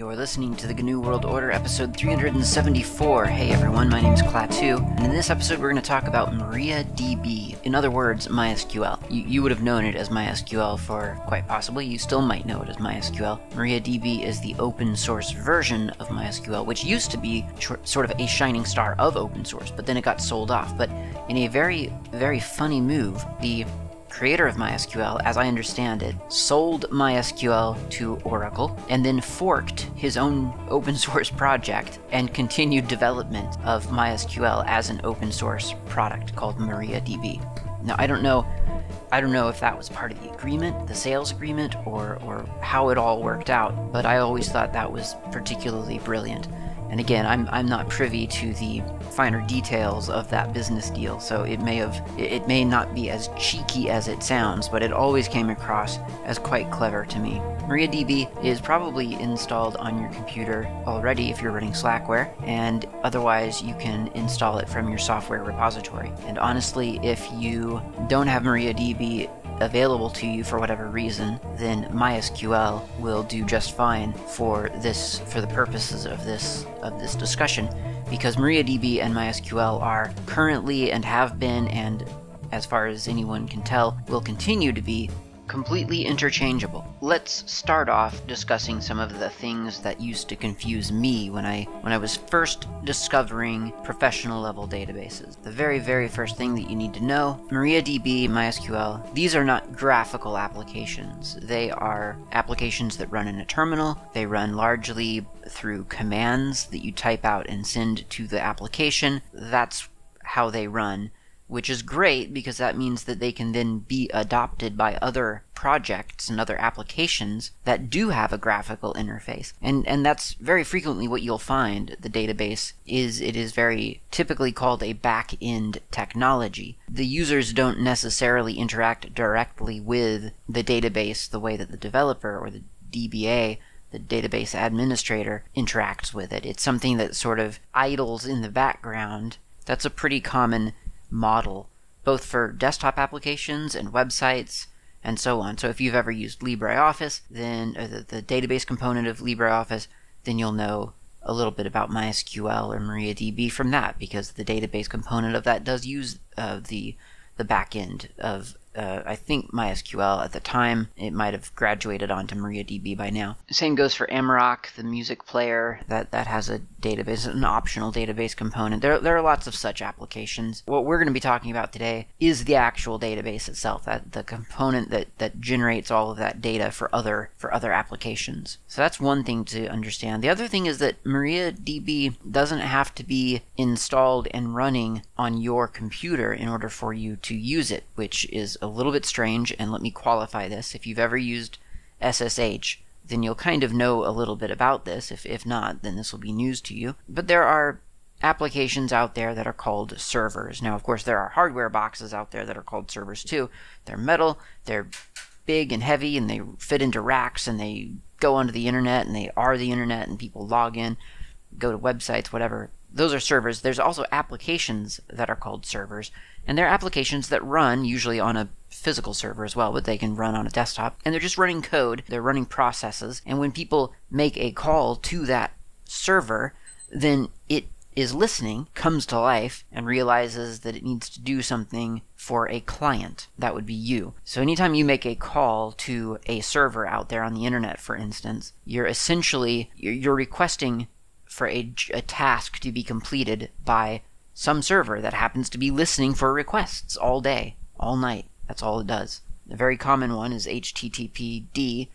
You're listening to the GNU World Order, episode 374. Hey everyone, my name is Klaatu, and in this episode we're going to talk about MariaDB. In other words, MySQL. You, you would have known it as MySQL for quite possibly, you still might know it as MySQL. MariaDB is the open source version of MySQL, which used to be sort of a shining star of open source, but then it got sold off. But in a very, very funny move, the creator of MySQL, as I understand it, sold MySQL to Oracle and then forked his own open source project and continued development of MySQL as an open source product called MariaDB. Now, I don't know. I don't know if that was part of the agreement, the sales agreement, or, or how it all worked out, but I always thought that was particularly brilliant. And again, I'm, I'm not privy to the finer details of that business deal, so it may have it may not be as cheeky as it sounds, but it always came across as quite clever to me. MariaDB is probably installed on your computer already if you're running Slackware, and otherwise you can install it from your software repository. And honestly, if you don't have MariaDB available to you for whatever reason, then MySQL will do just fine for this for the purposes of this of this discussion because MariaDB and MySQL are currently and have been and as far as anyone can tell will continue to be completely interchangeable. Let's start off discussing some of the things that used to confuse me when I when I was first discovering professional level databases. The very very first thing that you need to know, MariaDB, MySQL, these are not graphical applications. They are applications that run in a terminal. They run largely through commands that you type out and send to the application. That's how they run which is great because that means that they can then be adopted by other projects and other applications that do have a graphical interface. And and that's very frequently what you'll find the database is it is very typically called a back-end technology. The users don't necessarily interact directly with the database the way that the developer or the DBA the database administrator interacts with it. It's something that sort of idles in the background. That's a pretty common model, both for desktop applications and websites and so on. So if you've ever used LibreOffice, then the, the, database component of LibreOffice, then you'll know a little bit about MySQL or MariaDB from that because the database component of that does use uh, the the backend of uh, I think MySQL at the time. It might have graduated onto MariaDB by now. Same goes for Amarok, the music player that, that has a database, an optional database component. There, there are lots of such applications. What we're going to be talking about today is the actual database itself, that the component that, that generates all of that data for other for other applications. So that's one thing to understand. The other thing is that MariaDB doesn't have to be installed and running on your computer in order for you to use it, which is a little bit strange, and let me qualify this. If you've ever used SSH, then you'll kind of know a little bit about this. If, if not, then this will be news to you. But there are applications out there that are called servers. Now, of course, there are hardware boxes out there that are called servers too. They're metal, they're big and heavy, and they fit into racks, and they go onto the internet, and they are the internet, and people log in, go to websites, whatever. Those are servers. There's also applications that are called servers, and they're applications that run usually on a physical server as well, but they can run on a desktop. And they're just running code, they're running processes. And when people make a call to that server, then it is listening, comes to life, and realizes that it needs to do something for a client. That would be you. So anytime you make a call to a server out there on the internet, for instance, you're essentially you're requesting for a, a task to be completed by some server that happens to be listening for requests all day, all night. That's all it does. The very common one is HTTPD,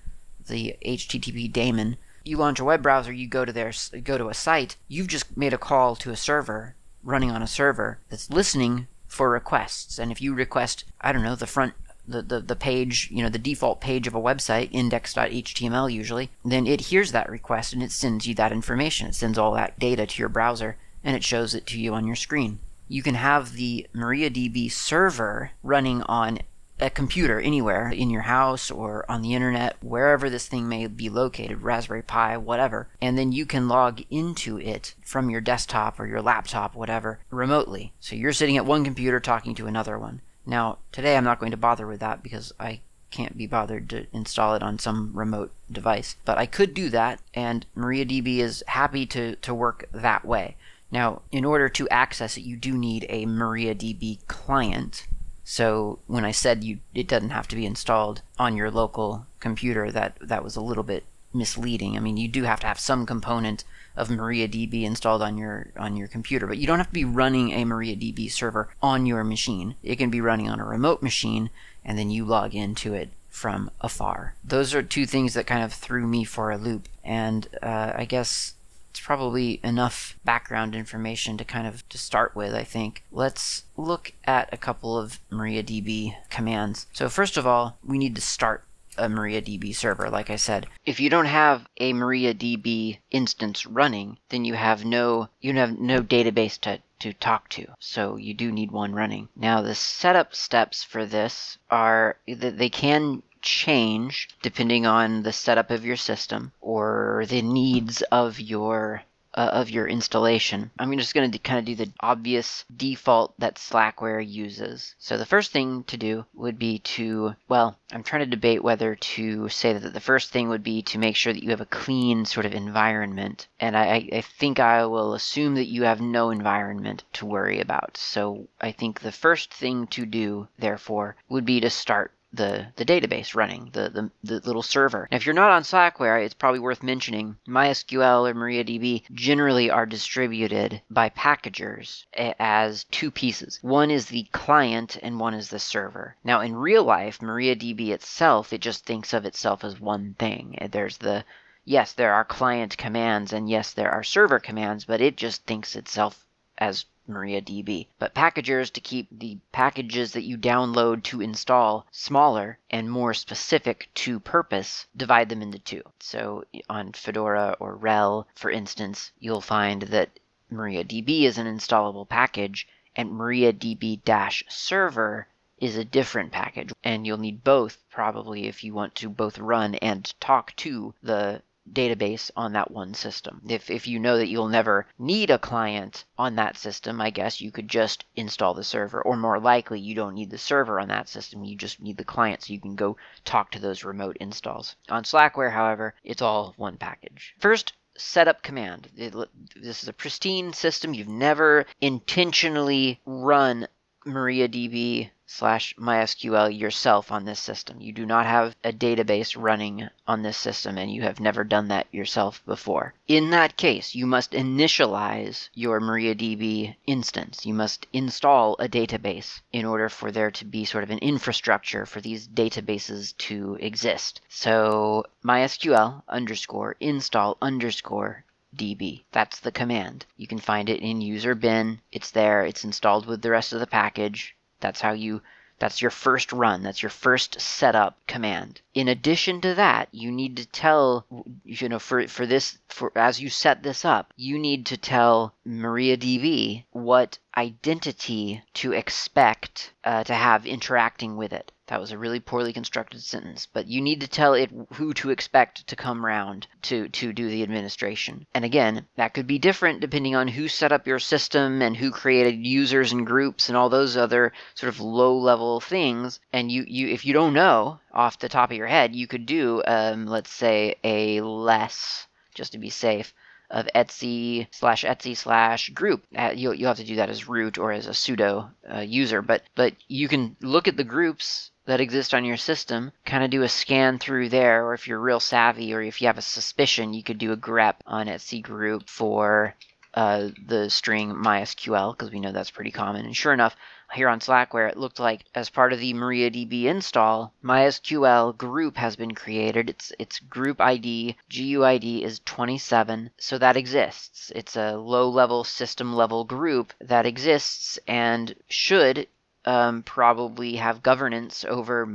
the HTTP daemon. You launch a web browser, you go to their go to a site, you've just made a call to a server running on a server that's listening for requests. And if you request, I don't know, the front the, the, the page, you know, the default page of a website, index.html usually, then it hears that request and it sends you that information. It sends all that data to your browser and it shows it to you on your screen you can have the MariaDB server running on a computer anywhere in your house or on the internet, wherever this thing may be located, Raspberry Pi, whatever, and then you can log into it from your desktop or your laptop, whatever, remotely. So you're sitting at one computer talking to another one. Now, today I'm not going to bother with that because I can't be bothered to install it on some remote device. But I could do that, and MariaDB is happy to, to work that way. Now, in order to access it, you do need a MariaDB client. So when I said you, it doesn't have to be installed on your local computer, that that was a little bit misleading. I mean, you do have to have some component of MariaDB installed on your on your computer, but you don't have to be running a MariaDB server on your machine. It can be running on a remote machine, and then you log into it from afar. Those are two things that kind of threw me for a loop, and uh, I guess it's probably enough background information to kind of to start with, I think. Let's look at a couple of MariaDB commands. So first of all, we need to start a MariaDB server, like I said. If you don't have a MariaDB instance running, then you have no you have no database to to talk to. So you do need one running. Now the setup steps for this are that they can change depending on the setup of your system or the needs of your uh, of your installation. I'm just going to kind of do the obvious default that Slackware uses. So the first thing to do would be to, well, I'm trying to debate whether to say that the first thing would be to make sure that you have a clean sort of environment. And I, I think I will assume that you have no environment to worry about. So I think the first thing to do, therefore, would be to start the, the database running, the, the, the little server. Now, if you're not on Slackware, it's probably worth mentioning MySQL or MariaDB generally are distributed by packagers as two pieces. One is the client and one is the server. Now, in real life, MariaDB itself, it just thinks of itself as one thing. Uh, there's the yes, there are client commands and yes, there are server commands, but it just thinks itself as MariaDB, but packagers to keep the packages that you download to install smaller and more specific to purpose, divide them into two. So on Fedora or RHEL, for instance, you'll find that MariaDB is an installable package and MariaDB-server is a different package and you'll need both probably if you want to both run and talk to the database on that one system. If, if you know that you'll never need a client on that system, I guess you could just install the server. Or more likely, you don't need the server on that system, you just need the client so you can go talk to those remote installs. On Slackware, however, it's all one package. First, setup command. It, this is a pristine system. You've never intentionally run MariaDB slash MySQL yourself on this system. You do not have a database running on this system and you have never done that yourself before. In that case, you must initialize your MariaDB instance. You must install a database in order for there to be sort of an infrastructure for these databases to exist. So MySQL underscore install underscore db. That's the command. You can find it in user bin. It's there. It's installed with the rest of the package. That's how you that's your first run. That's your first setup command. In addition to that, you need to tell you know for for this for as you set this up, you need to tell MariaDB what identity to expect uh, to have interacting with it. That was a really poorly constructed sentence, but you need to tell it who to expect to come round to, to do the administration. And again, that could be different depending on who set up your system and who created users and groups and all those other sort of low level things. And you, you if you don't know off the top of your head, you could do, um, let's say, a less, just to be safe, of etc slash etc slash group. Uh, you'll, you'll have to do that as root or as a sudo uh, user, but but you can look at the groups that exist on your system, kind of do a scan through there, or if you're real savvy or if you have a suspicion, you could do a grep on etc group for uh, the string MySQL, because we know that's pretty common. And sure enough, here on Slackware, it looked like as part of the MariaDB install, MySQL group has been created. Its its group ID GUID is 27, so that exists. It's a low-level system level group that exists and should um, probably have governance over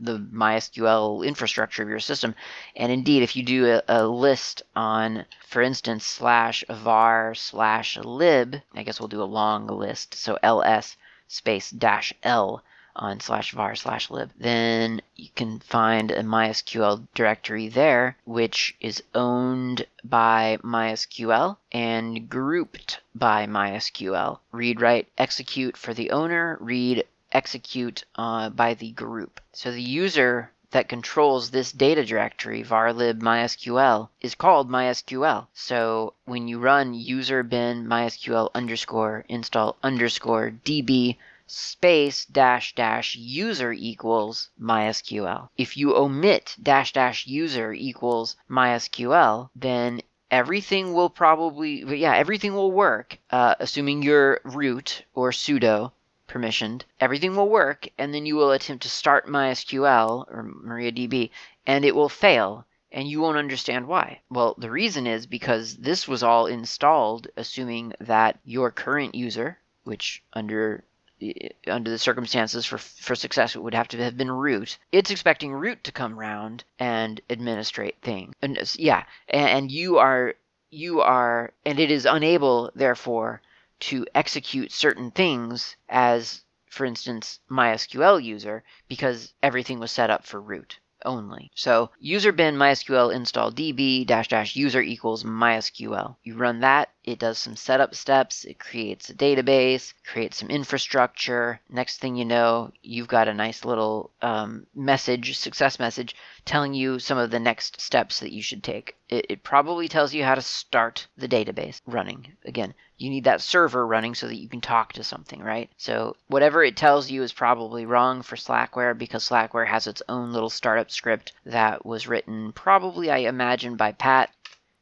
the MySQL infrastructure of your system. And indeed, if you do a, a list on, for instance, slash var slash lib, I guess we'll do a long list, so ls space dash l on slash var slash lib, then you can find a MySQL directory there, which is owned by MySQL and grouped by MySQL. Read, write, execute for the owner, read, execute uh, by the group. So the user that controls this data directory, varlib mysql, is called mysql. So when you run user bin mysql underscore install underscore db space dash dash user equals MySQL. If you omit dash dash user equals MySQL, then everything will probably, yeah, everything will work, uh, assuming you're root or sudo permissioned. Everything will work, and then you will attempt to start MySQL or MariaDB, and it will fail and you won't understand why. Well, the reason is because this was all installed assuming that your current user, which under eh, under the circumstances for for success it would have to have been root it's expecting root to come round and administrate things and yeah and, and you are you are and it is unable therefore to execute certain things as for instance mysql user because everything was set up for root only. So user bin mysql install db dash dash user equals mysql. You run that, it does some setup steps, it creates a database, creates some infrastructure. Next thing you know, you've got a nice little um, message, success message, telling you some of the next steps that you should take. It, it probably tells you how to start the database running. Again, you need that server running so that you can talk to something, right? So whatever it tells you is probably wrong for Slackware because Slackware has its own little startup script that was written probably, I imagine, by Pat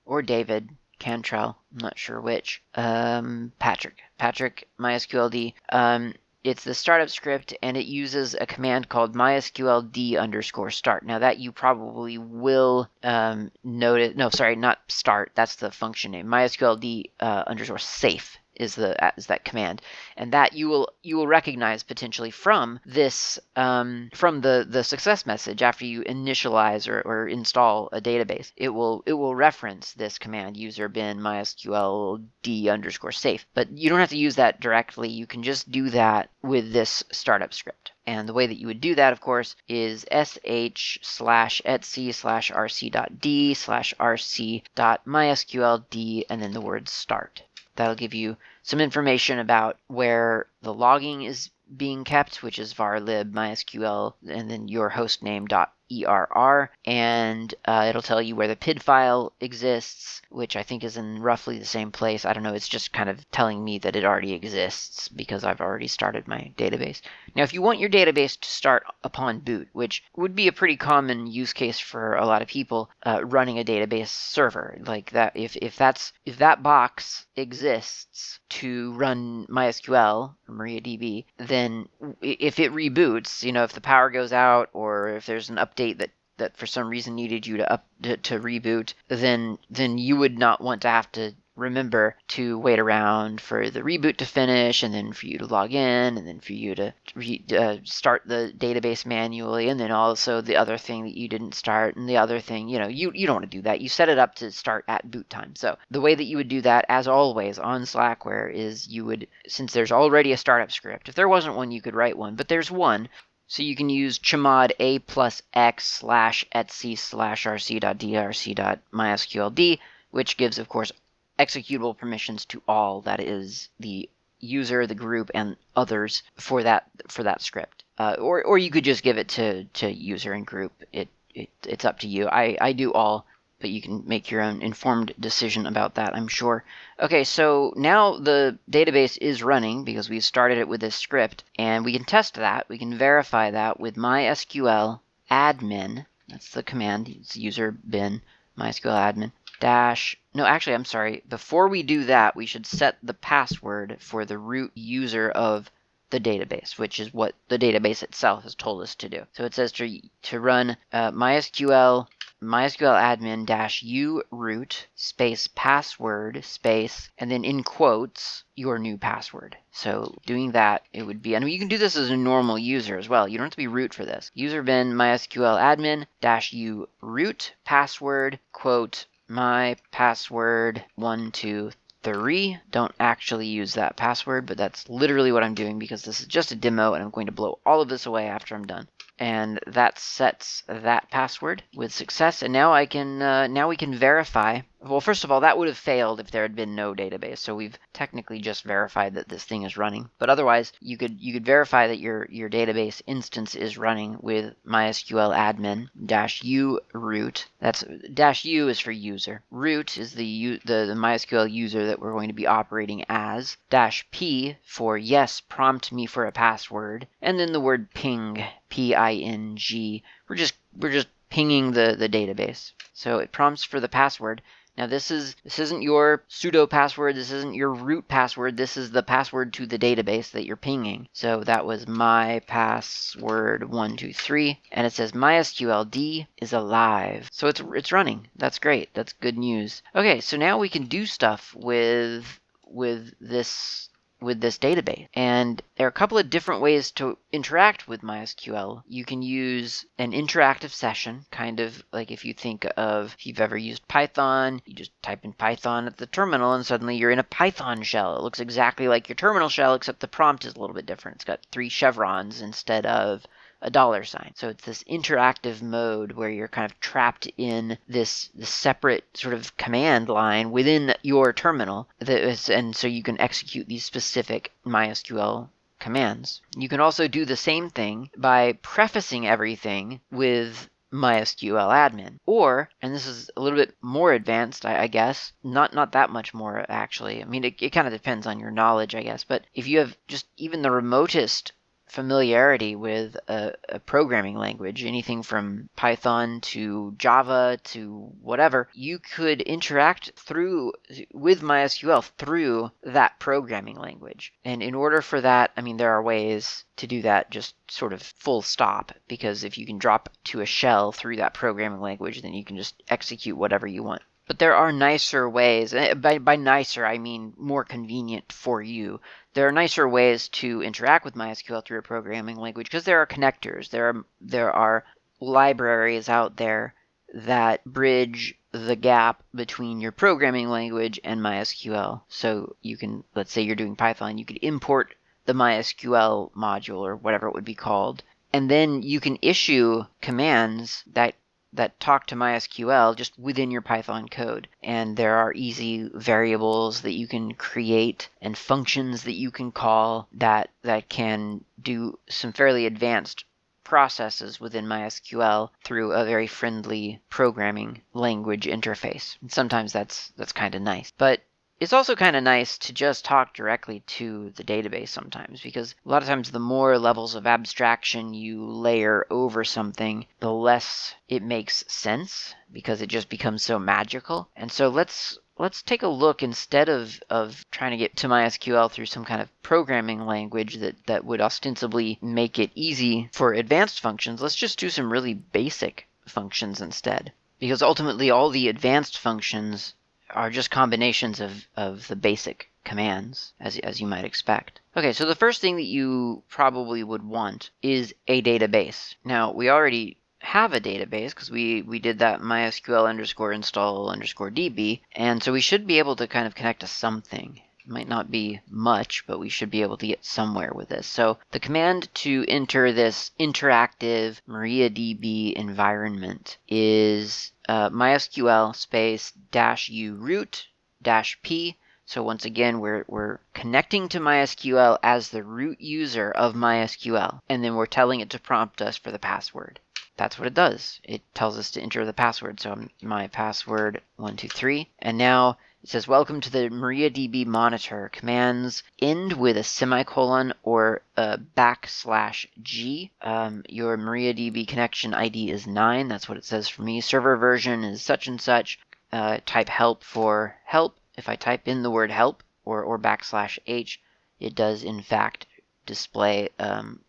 or David Cantrell. I'm not sure which. Um, Patrick. Patrick MySQLD. Um, it's the startup script and it uses a command called mysqld underscore start. Now that you probably will um, notice, no, sorry, not start. That's the function name. mysqld uh, underscore safe is the is that command, and that you will you will recognize potentially from this um, from the the success message after you initialize or, or install a database. It will it will reference this command user bin mysql d underscore safe, but you don't have to use that directly. You can just do that with this startup script. And the way that you would do that, of course, is sh slash etc slash rc dot d slash rc dot mysql d and then the word start. That'll give you some information about where the logging is being kept, which is varlib mysql and then your host name dot ERR, and uh, it'll tell you where the PID file exists, which I think is in roughly the same place. I don't know, it's just kind of telling me that it already exists because I've already started my database. Now, if you want your database to start upon boot, which would be a pretty common use case for a lot of people uh, running a database server, like that, if, if that's if that box exists to run MySQL or MariaDB, then if it reboots, you know, if the power goes out or if there's an update that that for some reason needed you to up to, to reboot, then then you would not want to have to remember to wait around for the reboot to finish and then for you to log in and then for you to re- uh, start the database manually and then also the other thing that you didn't start and the other thing you know you, you don't want to do that. You set it up to start at boot time. So the way that you would do that as always on slackware is you would since there's already a startup script if there wasn't one you could write one but there's one so you can use chmod a plus x slash etc slash rc dot drc dot mysqld which gives of course executable permissions to all that is the user, the group, and others for that for that script. Uh, or or you could just give it to to user and group. It, it it's up to you. I I do all, but you can make your own informed decision about that. I'm sure. Okay, so now the database is running because we started it with this script, and we can test that. We can verify that with MySQL admin. That's the command. It's user bin MySQL admin dash, no, actually, I'm sorry. Before we do that, we should set the password for the root user of the database, which is what the database itself has told us to do. So it says to, to run uh, MySQL MySQL admin dash u root space password space and then in quotes your new password. So doing that, it would be, and you can do this as a normal user as well. You don't have to be root for this. User bin MySQL admin dash u root password quote my password one, two, three. Don't actually use that password, but that's literally what I'm doing because this is just a demo and I'm going to blow all of this away after I'm done. And that sets that password with success. And now I can, uh, now we can verify well, first of all, that would have failed if there had been no database. So we've technically just verified that this thing is running. But otherwise, you could you could verify that your your database instance is running with MySQL admin dash u root. That's dash u is for user. Root is the the, the MySQL user that we're going to be operating as. Dash p for yes, prompt me for a password, and then the word ping p i n g. We're just we're just pinging the, the database. So it prompts for the password. Now this is this isn't your sudo password, this isn't your root password, this is the password to the database that you're pinging. So that was my password 123 and it says mysqld is alive. So it's it's running. That's great. That's good news. Okay, so now we can do stuff with with this with this database. And there are a couple of different ways to interact with MySQL. You can use an interactive session, kind of like if you think of if you've ever used Python, you just type in Python at the terminal and suddenly you're in a Python shell. It looks exactly like your terminal shell, except the prompt is a little bit different. It's got three chevrons instead of a dollar sign. So it's this interactive mode where you're kind of trapped in this, this separate sort of command line within your terminal. That is, and so you can execute these specific MySQL commands. You can also do the same thing by prefacing everything with MySQL admin. Or, and this is a little bit more advanced, I, I guess, not not that much more actually. I mean, it, it kind of depends on your knowledge, I guess. But if you have just even the remotest familiarity with a, a, programming language, anything from Python to Java to whatever, you could interact through with MySQL through that programming language. And in order for that, I mean, there are ways to do that just sort of full stop because if you can drop to a shell through that programming language, then you can just execute whatever you want. But there are nicer ways. Eh, by, by nicer, I mean more convenient for you there are nicer ways to interact with MySQL through a programming language because there are connectors. There are there are libraries out there that bridge the gap between your programming language and MySQL. So you can let's say you're doing Python, you could import the MySQL module or whatever it would be called, and then you can issue commands that that talk to MySQL just within your Python code. And there are easy variables that you can create and functions that you can call that that can do some fairly advanced processes within MySQL through a very friendly programming language interface. And sometimes that's that's kind of nice. But it's also kind of nice to just talk directly to the database sometimes because a lot of times the more levels of abstraction you layer over something, the less it makes sense because it just becomes so magical. And so let's let's take a look instead of, of trying to get to MySQL through some kind of programming language that, that would ostensibly make it easy for advanced functions, let's just do some really basic functions instead. Because ultimately, all the advanced functions are just combinations of, of the basic commands, as, as you might expect. Okay, so the first thing that you probably would want is a database. Now, we already have a database because we, we did that mysql underscore install underscore db, and so we should be able to kind of connect to something might not be much, but we should be able to get somewhere with this. So the command to enter this interactive MariaDB environment is uh, MySQL space dash u root dash p. So once again, we're, we're connecting to MySQL as the root user of MySQL, and then we're telling it to prompt us for the password. That's what it does. It tells us to enter the password. So my password 123. And now it says, Welcome to the MariaDB monitor. Commands end with a semicolon or a backslash G. Um, your MariaDB connection ID is 9. That's what it says for me. Server version is such and such. Uh, type help for help. If I type in the word help or, or backslash H, it does in fact display um,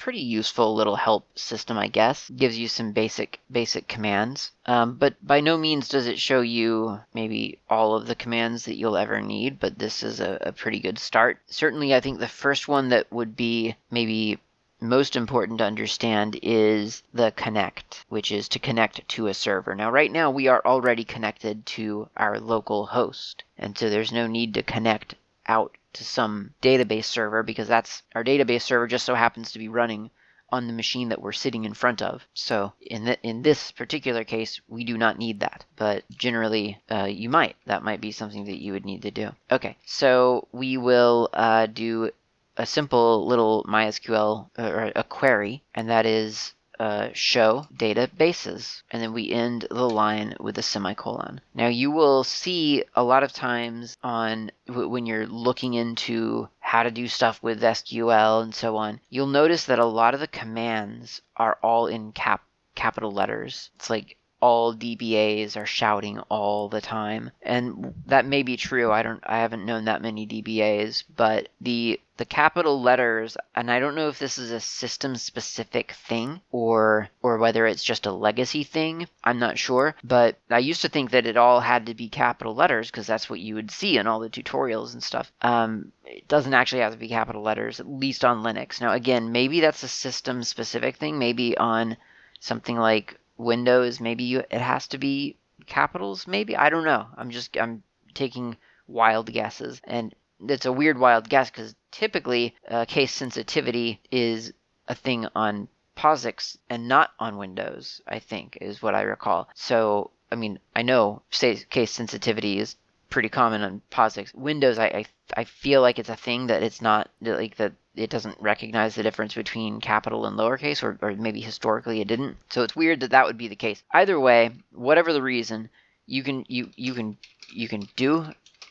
pretty useful little help system, I guess. Gives you some basic basic commands, um, but by no means does it show you maybe all of the commands that you'll ever need. But this is a, a pretty good start. Certainly, I think the first one that would be maybe most important to understand is the connect, which is to connect to a server. Now, right now, we are already connected to our local host, and so there's no need to connect out to some database server because that's our database server just so happens to be running on the machine that we're sitting in front of. So in the, in this particular case, we do not need that, but generally uh, you might. That might be something that you would need to do. Okay, so we will uh, do a simple little MySQL uh, or a query, and that is uh, show databases. And then we end the line with a semicolon. Now you will see a lot of times on when you're looking into how to do stuff with SQL and so on, you'll notice that a lot of the commands are all in cap capital letters. It's like all DBAs are shouting all the time. And that may be true. I don't I haven't known that many DBAs, but the the capital letters and I don't know if this is a system specific thing or or whether it's just a legacy thing. I'm not sure, but I used to think that it all had to be capital letters because that's what you would see in all the tutorials and stuff. Um, it doesn't actually have to be capital letters, at least on Linux. Now again, maybe that's a system specific thing, maybe on something like Windows, maybe you, it has to be capitals. Maybe I don't know. I'm just I'm taking wild guesses, and it's a weird wild guess because typically uh, case sensitivity is a thing on POSIX and not on Windows. I think is what I recall. So I mean I know say case sensitivity is pretty common on POSIX. Windows I, I I feel like it's a thing that it's not like that it doesn't recognize the difference between capital and lowercase, or, or maybe historically it didn't. So it's weird that that would be the case. Either way, whatever the reason, you can you you can you can do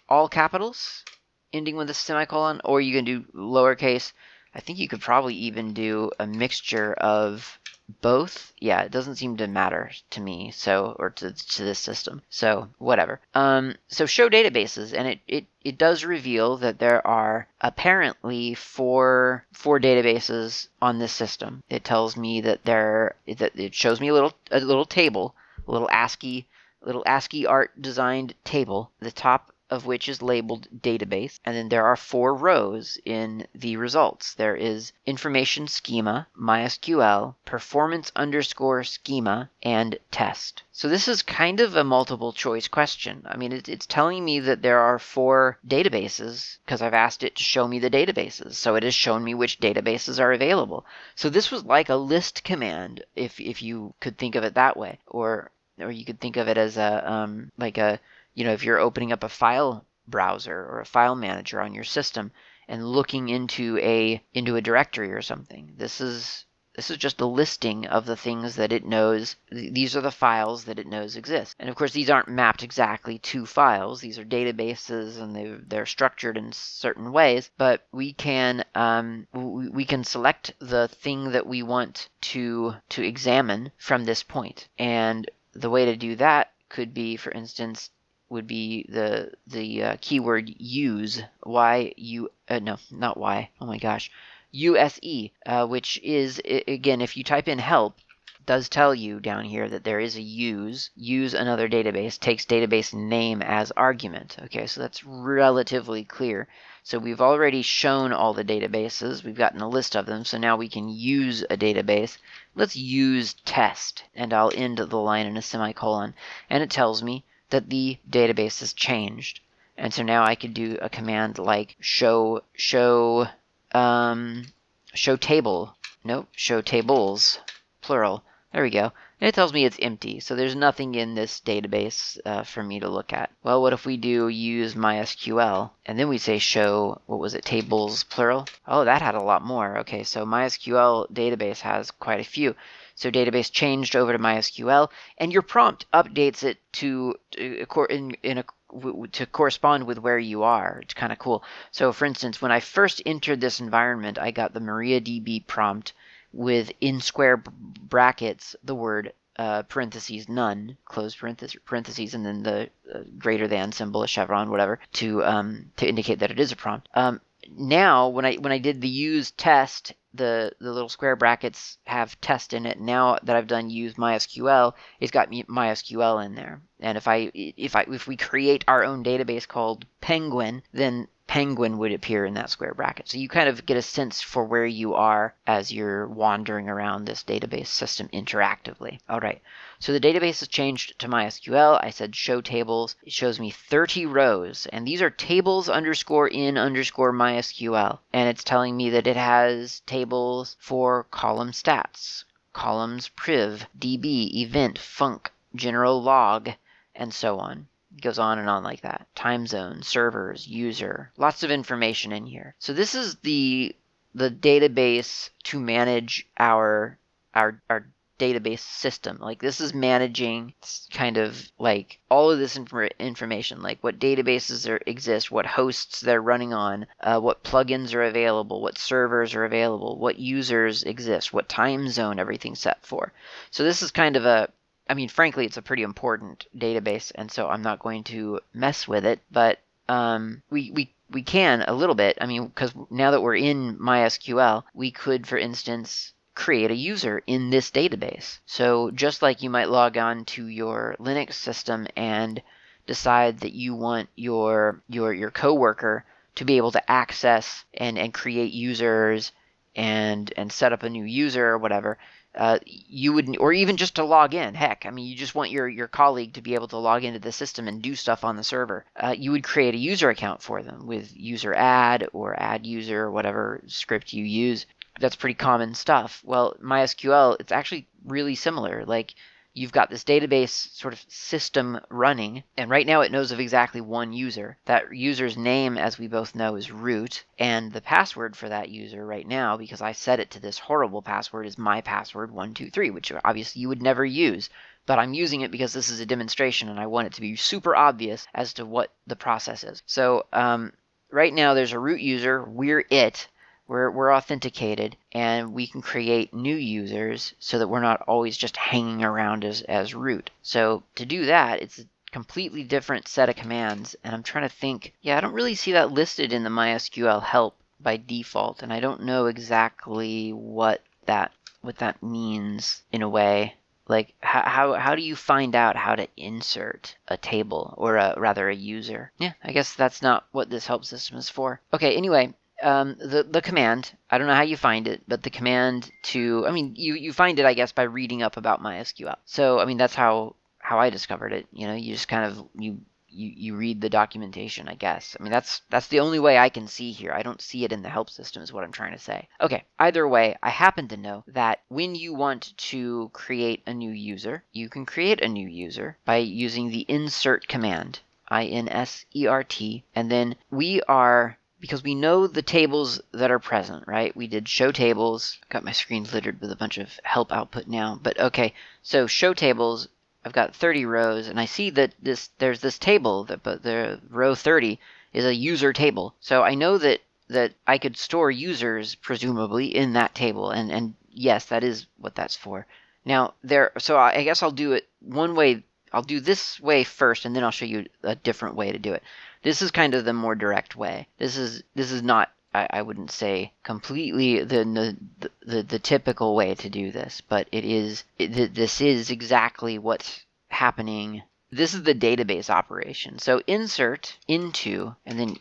all capitals ending with a semicolon, or you can do lowercase. I think you could probably even do a mixture of both yeah it doesn't seem to matter to me so or to, to this system so whatever. Um so show databases and it, it it does reveal that there are apparently four four databases on this system. It tells me that there that it shows me a little a little table a little ascii little ascii art designed table. The top of which is labeled database. And then there are four rows in the results. There is information schema, MySQL, performance underscore schema, and test. So this is kind of a multiple choice question. I mean, it's telling me that there are four databases because I've asked it to show me the databases. So it has shown me which databases are available. So this was like a list command, if, if you could think of it that way. Or or you could think of it as a um, like a you know, if you're opening up a file browser or a file manager on your system and looking into a into a directory or something. This is this is just a listing of the things that it knows. These are the files that it knows exist. And of course, these aren't mapped exactly to files. These are databases and they, they're structured in certain ways. But we can um, we we can select the thing that we want to to examine from this point. And the way to do that could be, for instance, would be the the uh, keyword use y u uh, no not y oh my gosh use uh, which is again if you type in help does tell you down here that there is a use use another database takes database name as argument. Okay so that's relatively clear. So we've already shown all the databases we've gotten a list of them so now we can use a database. Let's use test and I'll end the line in a semicolon and it tells me that the database has changed. And so now I could do a command like show show um, show table. Nope, show tables, plural. There we go. And it tells me it's empty, so there's nothing in this database uh, for me to look at. Well, what if we do use MySQL, and then we say show, what was it, tables, plural? Oh, that had a lot more. Okay, so MySQL database has quite a few. So database changed over to MySQL, and your prompt updates it to in, in a to correspond with where you are. It's kind of cool. So, for instance, when I first entered this environment, I got the MariaDB prompt with in square brackets the word uh, parentheses none close parentheses, parentheses and then the uh, greater than symbol, a chevron, whatever, to um, to indicate that it is a prompt. Um, now when I when I did the use test the the little square brackets have test in it. Now that I've done use MySQL, it's got MySQL in there. And if I if I if we create our own database called Penguin, then penguin would appear in that square bracket. So you kind of get a sense for where you are as you're wandering around this database system interactively. All right, so the database has changed to MySQL. I said show tables. It shows me 30 rows, and these are tables underscore in underscore MySQL. And it's telling me that it has tables for column stats, columns priv, db, event, func, general log, and so on. Goes on and on like that. Time zone, servers, user, lots of information in here. So this is the the database to manage our our our database system. Like this is managing kind of like all of this inf- information, like what databases are, exist, what hosts they're running on, uh, what plugins are available, what servers are available, what users exist, what time zone everything's set for. So this is kind of a I mean, frankly, it's a pretty important database, and so I'm not going to mess with it. But um, we we we can a little bit. I mean, because now that we're in MySQL, we could, for instance, create a user in this database. So just like you might log on to your Linux system and decide that you want your your your coworker to be able to access and and create users and and set up a new user or whatever uh, you would or even just to log in. Heck i mean you just want your your colleague to be able to log into the system and do stuff on the server. Uh, you would create a user account for them with user add or add user or whatever script you use. That's pretty common stuff. Well mysql it's actually really similar. Like you've got this database sort of system running, and right now it knows of exactly one user. That user's name, as we both know, is root, and the password for that user right now, because I set it to this horrible password, is my password 123, which obviously you would never use. But I'm using it because this is a demonstration and I want it to be super obvious as to what the process is. So um, right now there's a root user, we're it, we're, we're authenticated and we can create new users so that we're not always just hanging around as, as root. So to do that, it's a completely different set of commands. And I'm trying to think, yeah, I don't really see that listed in the MySQL help by default. And I don't know exactly what that what that means in a way like how, how how do you find out how to insert a table or a, rather a user yeah i guess that's not what this help system is for okay anyway um, the the command. I don't know how you find it, but the command to I mean you you find it I guess by reading up about MySQL. So I mean that's how how I discovered it. You know, you just kind of you you, you read the documentation, I guess. I mean that's that's the only way I can see here. I don't see it in the help system is what I'm trying to say. Okay, either way, I happen to know that when you want to create a new user, you can create a new user by using the insert command. I N S E R T, and then we are because we know the tables that are present, right? We did show tables. Got my screen littered with a bunch of help output now, but okay. So show tables. I've got 30 rows, and I see that this there's this table that but the row 30 is a user table. So I know that that I could store users presumably in that table, and and yes, that is what that's for. Now there, so I guess I'll do it one way. I'll do this way first, and then I'll show you a different way to do it. This is kind of the more direct way. This is this is not I, I wouldn't say completely the, the the the typical way to do this, but it is it, this is exactly what's happening. This is the database operation. So insert into and then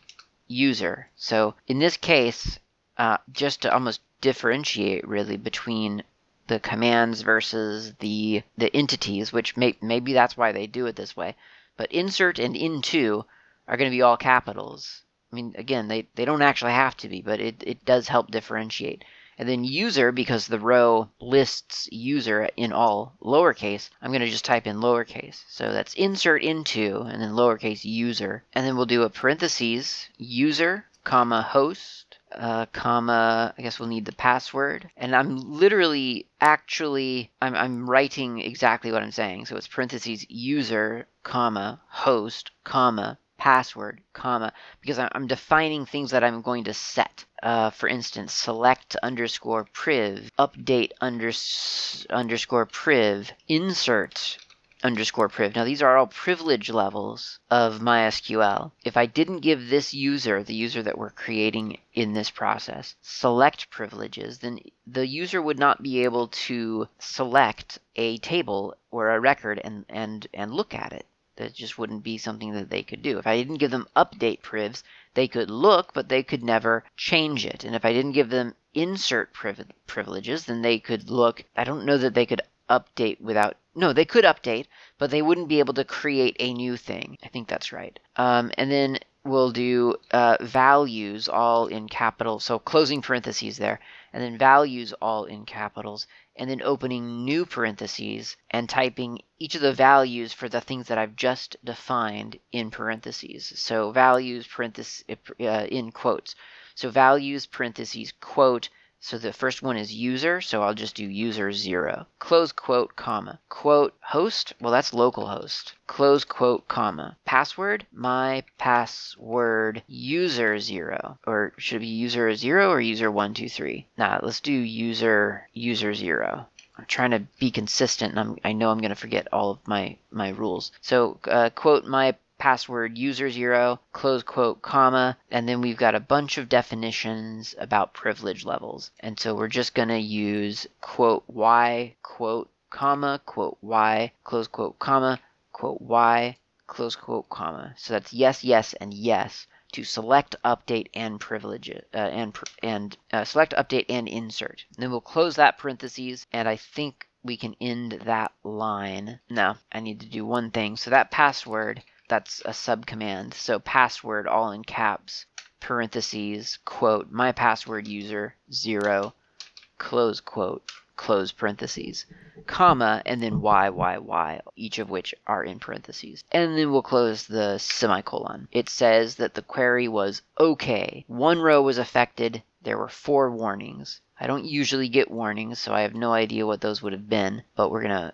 user. So in this case, uh, just to almost differentiate really between the commands versus the the entities, which may, maybe that's why they do it this way. But insert and into are going to be all capitals. I mean, again, they, they don't actually have to be, but it, it does help differentiate. And then user, because the row lists user in all lowercase, I'm going to just type in lowercase. So that's insert into, and then lowercase user. And then we'll do a parentheses, user, comma, host, uh, comma, I guess we'll need the password. And I'm literally, actually, I'm, I'm writing exactly what I'm saying. So it's parentheses, user, comma, host, comma, password, comma, because I'm defining things that I'm going to set. Uh, for instance, select underscore priv, update unders- underscore priv, insert underscore priv. Now these are all privilege levels of MySQL. If I didn't give this user, the user that we're creating in this process, select privileges, then the user would not be able to select a table or a record and, and, and look at it That just wouldn't be something that they could do. If I didn't give them update privs, they could look, but they could never change it. And if I didn't give them insert priv- privileges, then they could look. I don't know that they could update without. No, they could update, but they wouldn't be able to create a new thing. I think that's right. Um, and then we'll do uh, values all in capital. So closing parentheses there, and then values all in capitals, and then opening new parentheses and typing each of the values for the things that I've just defined in parentheses. So values parentheses uh, in quotes. So values parentheses quote so the first one is user, so I'll just do user zero. Close quote, comma. Quote host, well that's localhost. Close quote, comma. Password, my password user zero. Or should it be user zero or user one, two, three? Nah, let's do user user zero. I'm trying to be consistent and I'm, i know I'm going to forget all of my, my rules. So, uh, quote, my password user zero, close quote, comma, and then we've got a bunch of definitions about privilege levels. And so we're just going to use quote y, quote, comma, quote y, close quote, comma, quote y, close quote, comma. So that's yes, yes, and yes to select, update, and privilege uh, and and uh, select, update, and insert. And then we'll close that parentheses, and I think we can end that line. No, I need to do one thing. So that password that's a subcommand. So password all in caps, parentheses, quote, my password user, zero, close quote, close parentheses, comma, and then y, y, y, each of which are in parentheses. And then we'll close the semicolon. It says that the query was okay. One row was affected. There were four warnings. I don't usually get warnings, so I have no idea what those would have been, but we're going to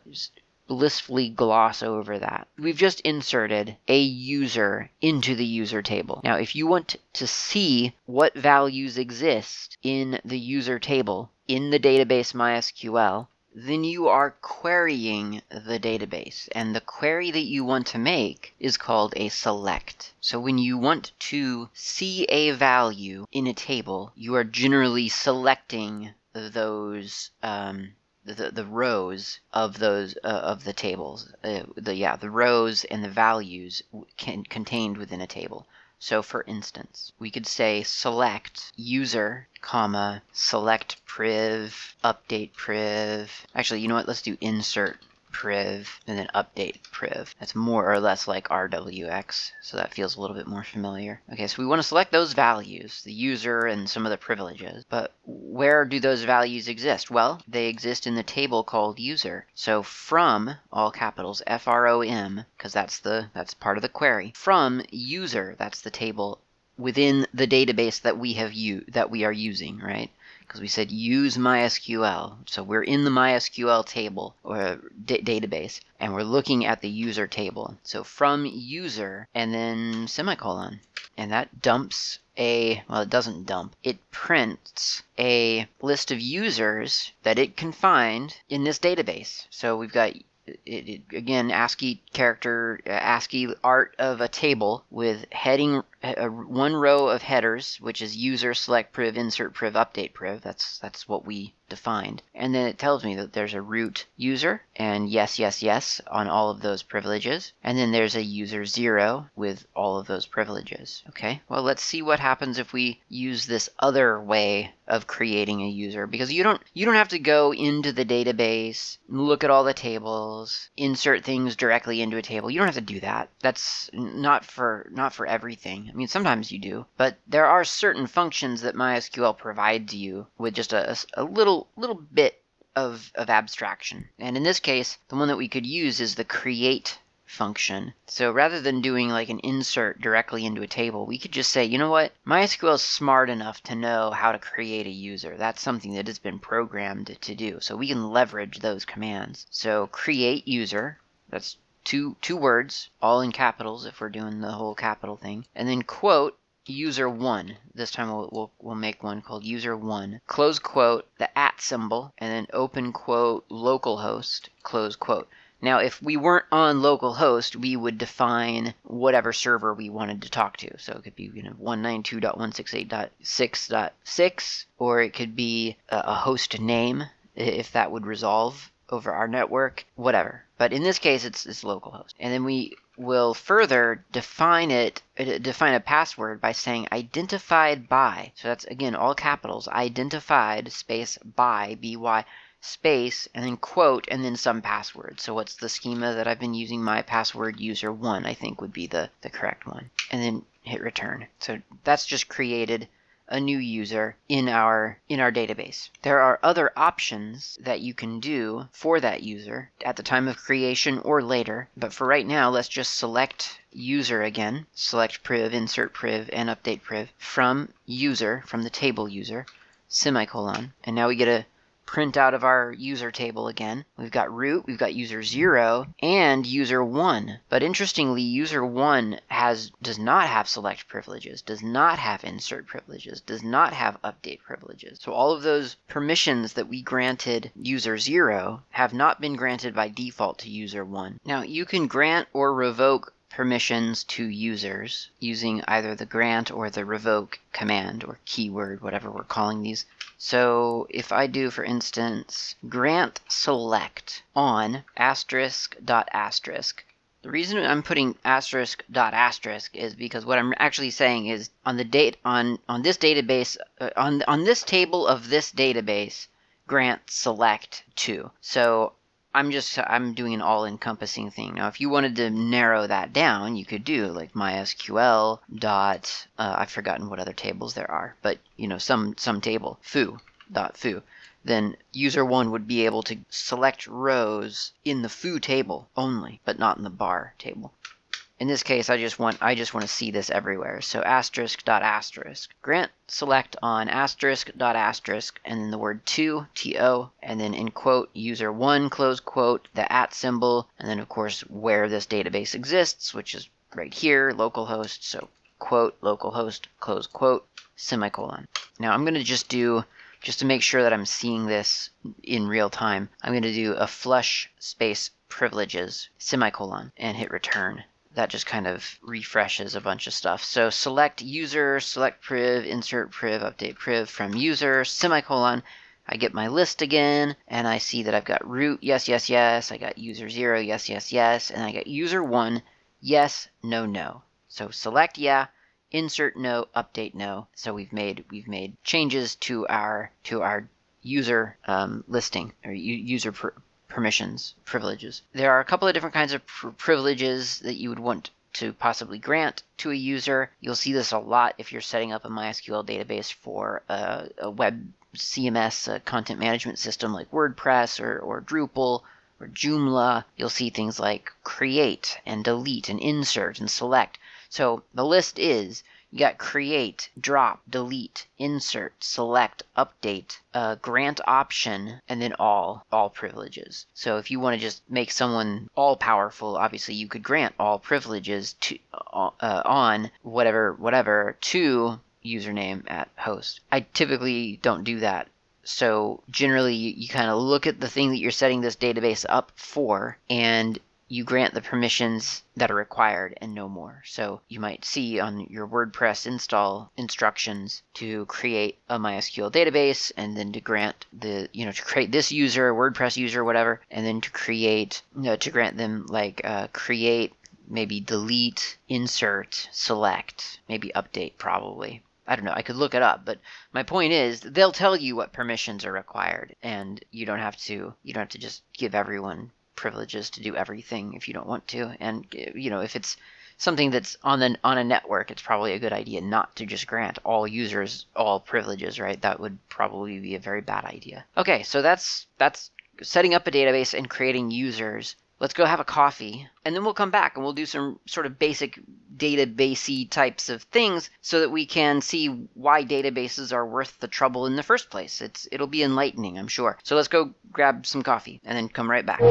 blissfully gloss over that. We've just inserted a user into the user table. Now, if you want to see what values exist in the user table in the database MySQL, then you are querying the database. And the query that you want to make is called a select. So when you want to see a value in a table, you are generally selecting those um, the, the rows of those uh, of the tables. Uh, the yeah the rows and the values can, contained within a table. So for instance we could say select user comma select priv update priv. Actually you know what? Let's do insert priv and then update priv. That's more or less like RWX, so that feels a little bit more familiar. Okay, so we want to select those values, the user and some of the privileges, but where do those values exist? Well, they exist in the table called user. So from, all capitals, F-R-O-M, because that's the that's part of the query, from user, that's the table within the database that we have u- that we are using, right? Because we said use MySQL. So we're in the MySQL table or database and we're looking at the user table. So from user and then semicolon. And that dumps a, well, it doesn't dump, it prints a list of users that it can find in this database. So we've got it, it, again ASCII character uh, ASCII art of a table with heading one row of headers, which is user select priv insert priv update priv. That's that's what we defined. And then it tells me that there's a root user and yes, yes, yes on all of those privileges. And then there's a user zero with all of those privileges. Okay, well, let's see what happens if we use this other way of creating a user because you don't you don't have to go into the database, look at all the tables, insert things directly into a table. You don't have to do that. That's not for not for everything. I mean, sometimes you do, but there are certain functions that MySQL provides you with just a, a little little bit of, of abstraction. And in this case, the one that we could use is the create function. So rather than doing like an insert directly into a table, we could just say, you know what? MySQL is smart enough to know how to create a user. That's something that has been programmed to do. So we can leverage those commands. So create user, that's two two words, all in capitals if we're doing the whole capital thing, and then quote user one. This time we'll, we'll, we'll make one called user one. Close quote, the at symbol, and then open quote, localhost, close quote. Now, if we weren't on localhost, we would define whatever server we wanted to talk to. So it could be you know 192.168.6.6, or it could be a, a host name if that would resolve over our network, whatever. But in this case, it's, it's localhost. And then we will further define it uh, define a password by saying identified by. So that's again all capitals identified space by by space and then quote and then some password. So what's the schema that I've been using? My password user one I think would be the the correct one. And then hit return. So that's just created a new user in our in our database. There are other options that you can do for that user at the time of creation or later, but for right now let's just select user again, select priv, insert priv and update priv from user from the table user semicolon and now we get a print out of our user table again. We've got root, we've got user 0, and user 1. But interestingly, user 1 has does not have select privileges, does not have insert privileges, does not have update privileges. So all of those permissions that we granted user 0 have not been granted by default to user 1. Now, you can grant or revoke permissions to users using either the grant or the revoke command or keyword, whatever we're calling these. So if I do, for instance, grant select on asterisk dot asterisk, the reason I'm putting asterisk dot asterisk is because what I'm actually saying is on the date on on this database uh, on on this table of this database grant select to. So I'm just I'm doing an all-encompassing thing. Now, if you wanted to narrow that down, you could do like MySQL dot uh, I've forgotten what other tables there are, but you know some some table foo dot foo. Then user one would be able to select rows in the foo table only, but not in the bar table. In this case, I just want I just want to see this everywhere. So asterisk dot asterisk. Grant select on asterisk dot asterisk and then the word to to and then in quote user one close quote the at symbol and then of course where this database exists, which is right here localhost. So quote localhost close quote semicolon. Now I'm going to just do just to make sure that I'm seeing this in real time. I'm going to do a flush space privileges semicolon and hit return that just kind of refreshes a bunch of stuff. So select user, select priv, insert priv, update priv from user, semicolon. I get my list again, and I see that I've got root, yes, yes, yes. I got user 0, yes, yes, yes. And I got user 1, yes, no, no. So select yeah, insert no, update no. So we've made we've made changes to our to our user um, listing or user pr- permissions, privileges. There are a couple of different kinds of pr- privileges that you would want to possibly grant to a user. You'll see this a lot if you're setting up a MySQL database for a, a web CMS a content management system like WordPress or, or Drupal or Joomla. You'll see things like create and delete and insert and select. So the list is you got create, drop, delete, insert, select, update, uh, grant option, and then all, all privileges. So if you want to just make someone all powerful, obviously you could grant all privileges to uh, uh, on whatever whatever to username at host. I typically don't do that so generally, you, you kind of look at the thing that you're setting this database up for, and you grant the permissions that are required and no more. So you might see on your WordPress install instructions to create a MySQL database and then to grant the, you know, to create this user, WordPress user, whatever, and then to create, you know, to grant them like uh, create, maybe delete, insert, select, maybe update probably. I don't know. I could look it up, but my point is they'll tell you what permissions are required, and you don't have to. You don't have to just give everyone privileges to do everything if you don't want to. And uh, you know, if it's something that's on the on a network, it's probably a good idea not to just grant all users all privileges, right? That would probably be a very bad idea. Okay, so that's that's setting up a database and creating users let's go have a coffee and then we'll come back and we'll do some sort of basic databasey types of things so that we can see why databases are worth the trouble in the first place. It's it'll be enlightening i'm sure. So let's go grab some coffee and then come right back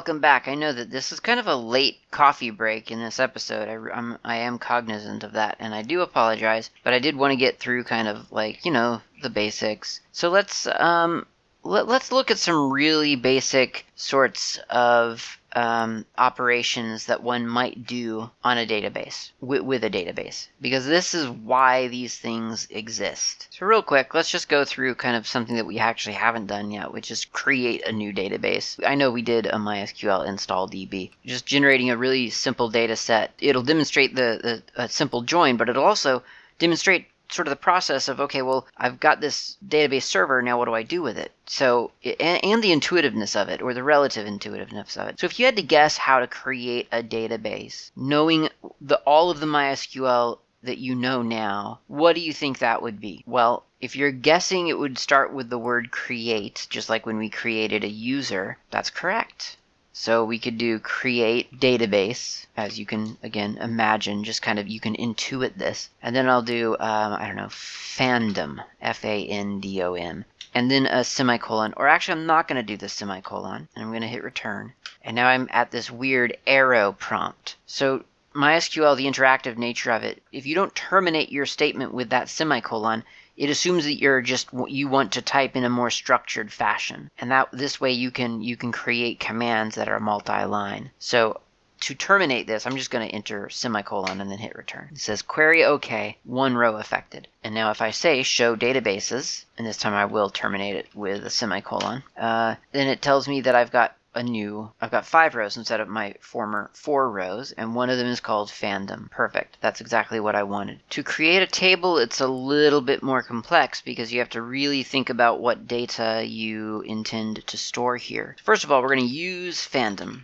welcome back. I know that this is kind of a late coffee break in this episode. I, I'm, I am cognizant of that, and I do apologize, but I did want to get through kind of like, you know, the basics. So let's, um, let, let's look at some really basic sorts of um, operations that one might do on a database with, with, a database because this is why these things exist. So real quick, let's just go through kind of something that we actually haven't done yet, which is create a new database. I know we did a MySQL install DB, just generating a really simple data set. It'll demonstrate the, the simple join, but it'll also demonstrate sort of the process of okay, well, I've got this database server. Now, what do I do with it? So, and, and, the intuitiveness of it, or the relative intuitiveness of it. So, if you had to guess how to create a database, knowing the all of the MySQL that you know now, what do you think that would be? Well, if you're guessing it would start with the word create, just like when we created a user, that's correct. So we could do create database, as you can again imagine, just kind of you can intuit this. And then I'll do, um, I don't know, fandom, F A N D O M. And then a semicolon, or actually, I'm not going to do the semicolon. And I'm going to hit return. And now I'm at this weird arrow prompt. So MySQL, the interactive nature of it, if you don't terminate your statement with that semicolon, it assumes that you're just you want to type in a more structured fashion and that this way you can you can create commands that are multi-line so to terminate this, I'm just going to enter semicolon and then hit return. It says query OK, one row affected. And now if I say show databases, and this time I will terminate it with a semicolon, uh, then it tells me that I've got a new, I've got five rows instead of my former four rows, and one of them is called fandom. Perfect. That's exactly what I wanted. To create a table, it's a little bit more complex because you have to really think about what data you intend to store here. First of all, we're going to use fandom,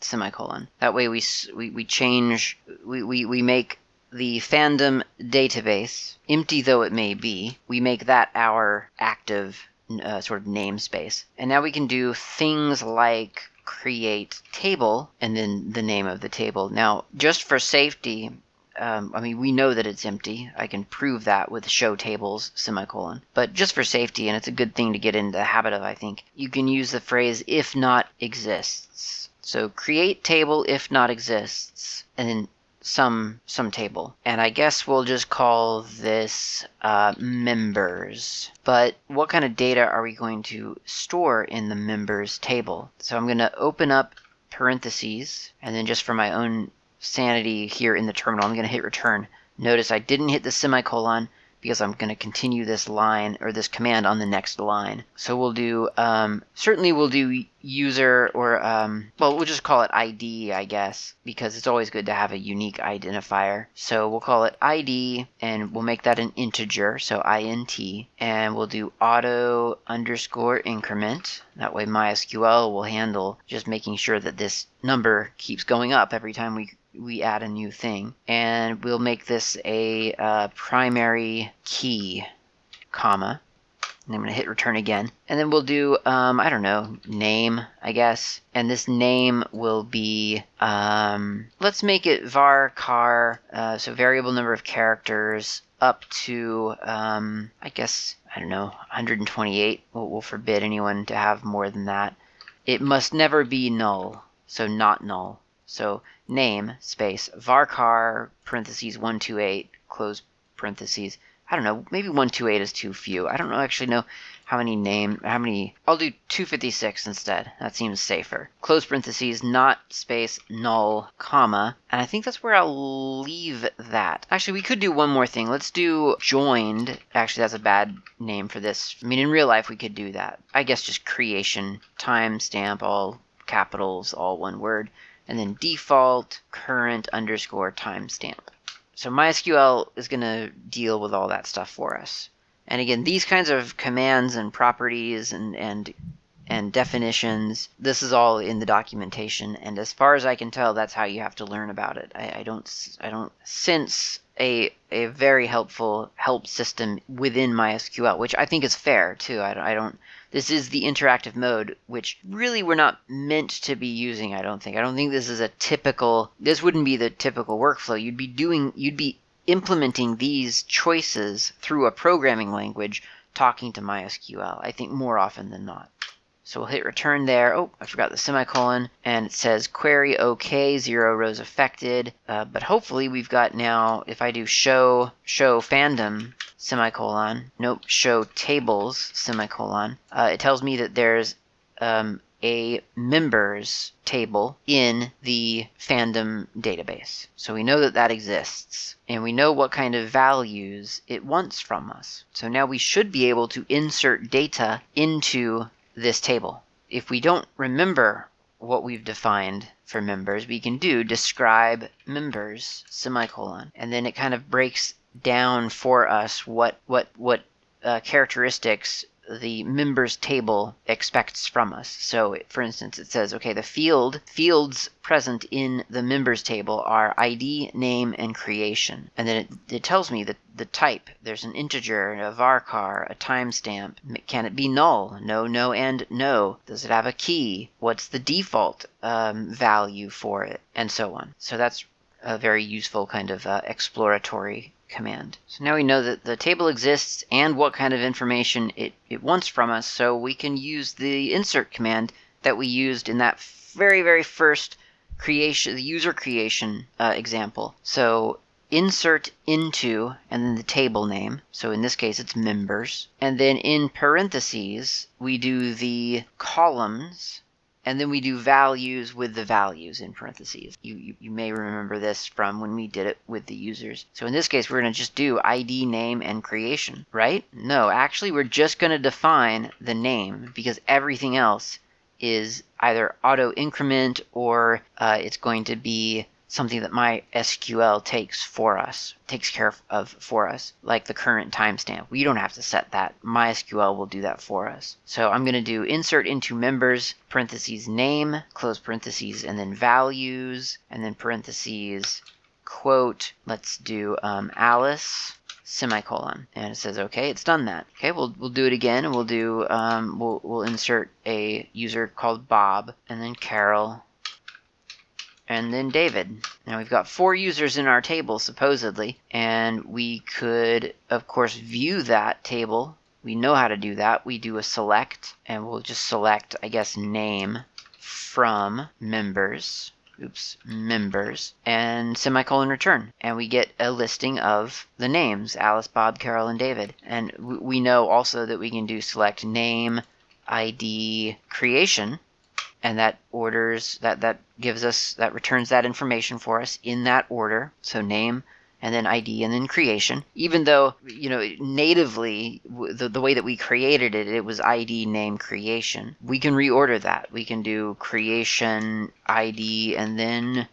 semicolon. That way we, we, we change, we, we, we make the fandom database, empty though it may be, we make that our active uh, sort of namespace. And now we can do things like create table and then the name of the table. Now, just for safety, um, I mean, we know that it's empty. I can prove that with show tables semicolon. But just for safety, and it's a good thing to get into the habit of, I think, you can use the phrase if not exists. So create table if not exists, and then some some table. And I guess we'll just call this uh, members. But what kind of data are we going to store in the members table? So I'm going to open up parentheses, and then just for my own sanity here in the terminal, I'm going to hit return. Notice I didn't hit the semicolon because I'm going to continue this line or this command on the next line. So we'll do, um, certainly we'll do user or, um, well, we'll just call it ID, I guess, because it's always good to have a unique identifier. So we'll call it ID and we'll make that an integer, so int, and we'll do auto underscore increment. That way MySQL will handle just making sure that this number keeps going up every time we we add a new thing. And we'll make this a uh, primary key, comma. And I'm going to hit return again. And then we'll do, um, I don't know, name, I guess. And this name will be, um, let's make it varchar, uh, so variable number of characters up to, um, I guess, I don't know, 128. We'll, we'll forbid anyone to have more than that. It must never be null, so not null. So name space varchar parentheses 128 close parentheses. I don't know, maybe 128 is too few. I don't know actually know how many name how many I'll do 256 instead. That seems safer. Close parentheses not space null comma and I think that's where I'll leave that. Actually, we could do one more thing. Let's do joined. Actually, that's a bad name for this. I mean, in real life we could do that. I guess just creation timestamp all capitals all one word and then default current underscore timestamp. So MySQL is going to deal with all that stuff for us. And again, these kinds of commands and properties and, and and definitions. This is all in the documentation, and as far as I can tell, that's how you have to learn about it. I, I don't I don't sense a a very helpful help system within MySQL, which I think is fair too. I, I don't this is the interactive mode, which really we're not meant to be using, I don't think. I don't think this is a typical, this wouldn't be the typical workflow. You'd be doing, you'd be implementing these choices through a programming language talking to MySQL, I think more often than not. So we'll hit return there. Oh, I forgot the semicolon. And it says query OK, zero rows affected. Uh, but hopefully we've got now, if I do show, show fandom, semicolon, nope, show tables, semicolon, uh, it tells me that there's um, a members table in the fandom database. So we know that that exists and we know what kind of values it wants from us. So now we should be able to insert data into this table. If we don't remember what we've defined for members, we can do describe members semicolon and then it kind of breaks down for us what what what uh, characteristics the members table expects from us. So, for instance, it says, okay, the field fields present in the members table are ID, name, and creation. And then it, it tells me that the type. There's an integer, a varchar, a timestamp. Can it be null? No, no, and no. Does it have a key? What's the default um, value for it? And so on. So that's a very useful kind of uh, exploratory command. So now we know that the table exists and what kind of information it, it wants from us, so we can use the insert command that we used in that very, very first creation, the user creation uh, example. So insert into and then the table name. So in this case, it's members. And then in parentheses, we do the columns and then we do values with the values in parentheses. You, you, you, may remember this from when we did it with the users. So in this case, we're going to just do ID, name, and creation, right? No, actually, we're just going to define the name because everything else is either auto increment or uh, it's going to be something that my SQL takes for us, takes care of for us, like the current timestamp. We don't have to set that. MySQL will do that for us. So I'm going to do insert into members, parentheses name, close parentheses, and then values, and then parentheses, quote, let's do um, Alice, semicolon and it says okay it's done that okay we'll we'll do it again and we'll do um, we'll we'll insert a user called Bob and then Carol and then David. Now we've got four users in our table, supposedly, and we could, of course, view that table. We know how to do that. We do a select, and we'll just select, I guess, name from members. Oops, members, and semicolon return. And we get a listing of the names Alice, Bob, Carol, and David. And we know also that we can do select name, ID, creation, and that orders that that gives us that returns that information for us in that order. So name and then id and then creation. Even though you know natively the, the way that we created it it was id name creation. We can reorder that. We can do creation id and then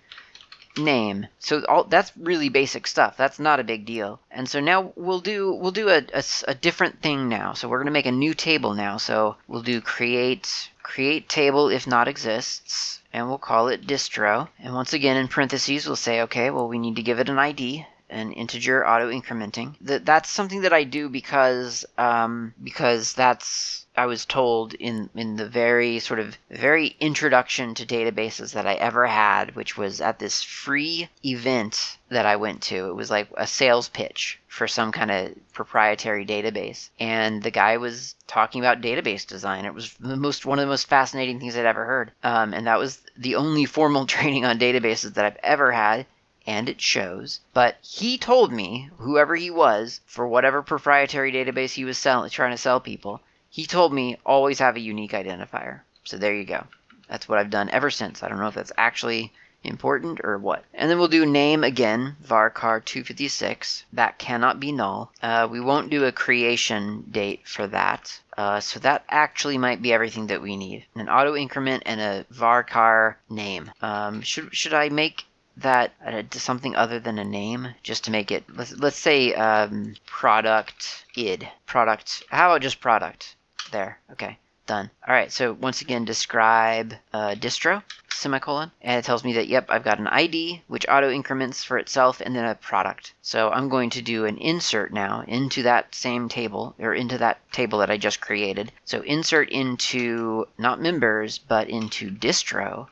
name. So all that's really basic stuff. That's not a big deal. And so now we'll do we'll do a, a, a different thing now. So we're going to make a new table now. So we'll do create create table if not exists and we'll call it distro. And once again in parentheses we'll say okay, well we need to give it an ID an integer auto incrementing. That that's something that I do because um, because that's I was told in in the very sort of very introduction to databases that I ever had, which was at this free event that I went to. It was like a sales pitch for some kind of proprietary database, and the guy was talking about database design. It was the most one of the most fascinating things I'd ever heard, um, and that was the only formal training on databases that I've ever had and it shows. But he told me, whoever he was, for whatever proprietary database he was selling, trying to sell people, he told me always have a unique identifier. So there you go. That's what I've done ever since. I don't know if that's actually important or what. And then we'll do name again, varchar 256. That cannot be null. Uh, we won't do a creation date for that. Uh, so that actually might be everything that we need. An auto increment and a varchar name. Um, should should I make that something other than a name just to make it let's, let's say um, product id product how about just product there. Okay done. All right so once again describe uh, distro semicolon. And it tells me that yep i've got an id which auto increments for itself and then a product. So i'm going to do an insert now into that same table or into that table that i just created. So insert into not members but into distro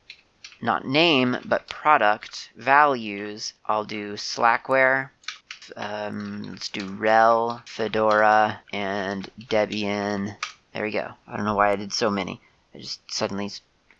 not name, but product values, I'll do Slackware. Um, let's do RHEL, Fedora, and Debian. There we go. I don't know why I did so many. I just suddenly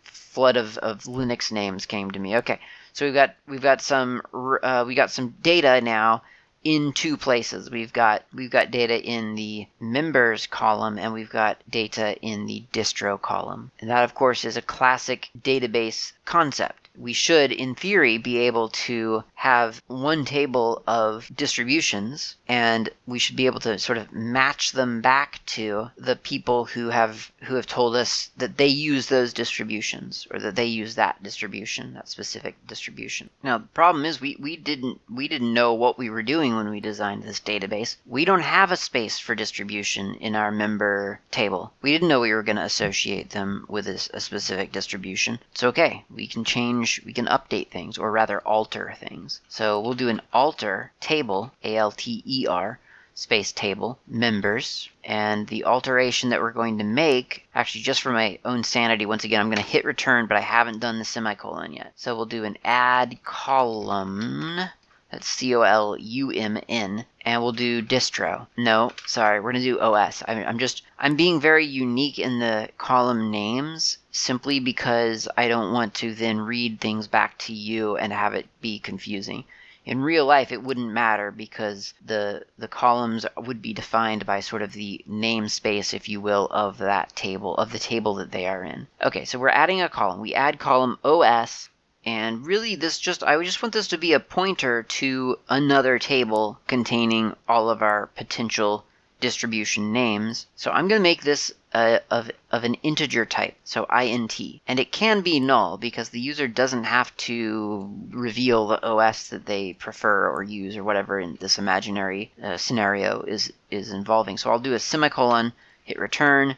flood of, of Linux names came to me. Okay, so we've got we've got some uh, we got some data now in two places. We've got we've got data in the members column and we've got data in the distro column. And that of course is a classic database concept. We should in theory be able to have one table of distributions and we should be able to sort of match them back to the people who have who have told us that they use those distributions or that they use that distribution, that specific distribution. Now the problem is we, we didn't we didn't know what we were doing when we designed this database. We don't have a space for distribution in our member table. We didn't know we were going to associate them with a, a specific distribution. It's okay. We can change, we can update things, or rather alter things. So we'll do an alter table, A L T E R, space table, members, and the alteration that we're going to make, actually just for my own sanity, once again, I'm going to hit return, but I haven't done the semicolon yet. So we'll do an add column. That's C O L U M N, and we'll do distro. No, sorry, we're gonna do OS. I mean, I'm just I'm being very unique in the column names simply because I don't want to then read things back to you and have it be confusing. In real life, it wouldn't matter because the the columns would be defined by sort of the namespace, if you will, of that table of the table that they are in. Okay, so we're adding a column. We add column OS and really, this just, I just want this to be a pointer to another table containing all of our potential distribution names. So I'm going to make this uh, of, of an integer type, so int. And it can be null because the user doesn't have to reveal the OS that they prefer or use or whatever in this imaginary uh, scenario is, is involving. So I'll do a semicolon, hit return,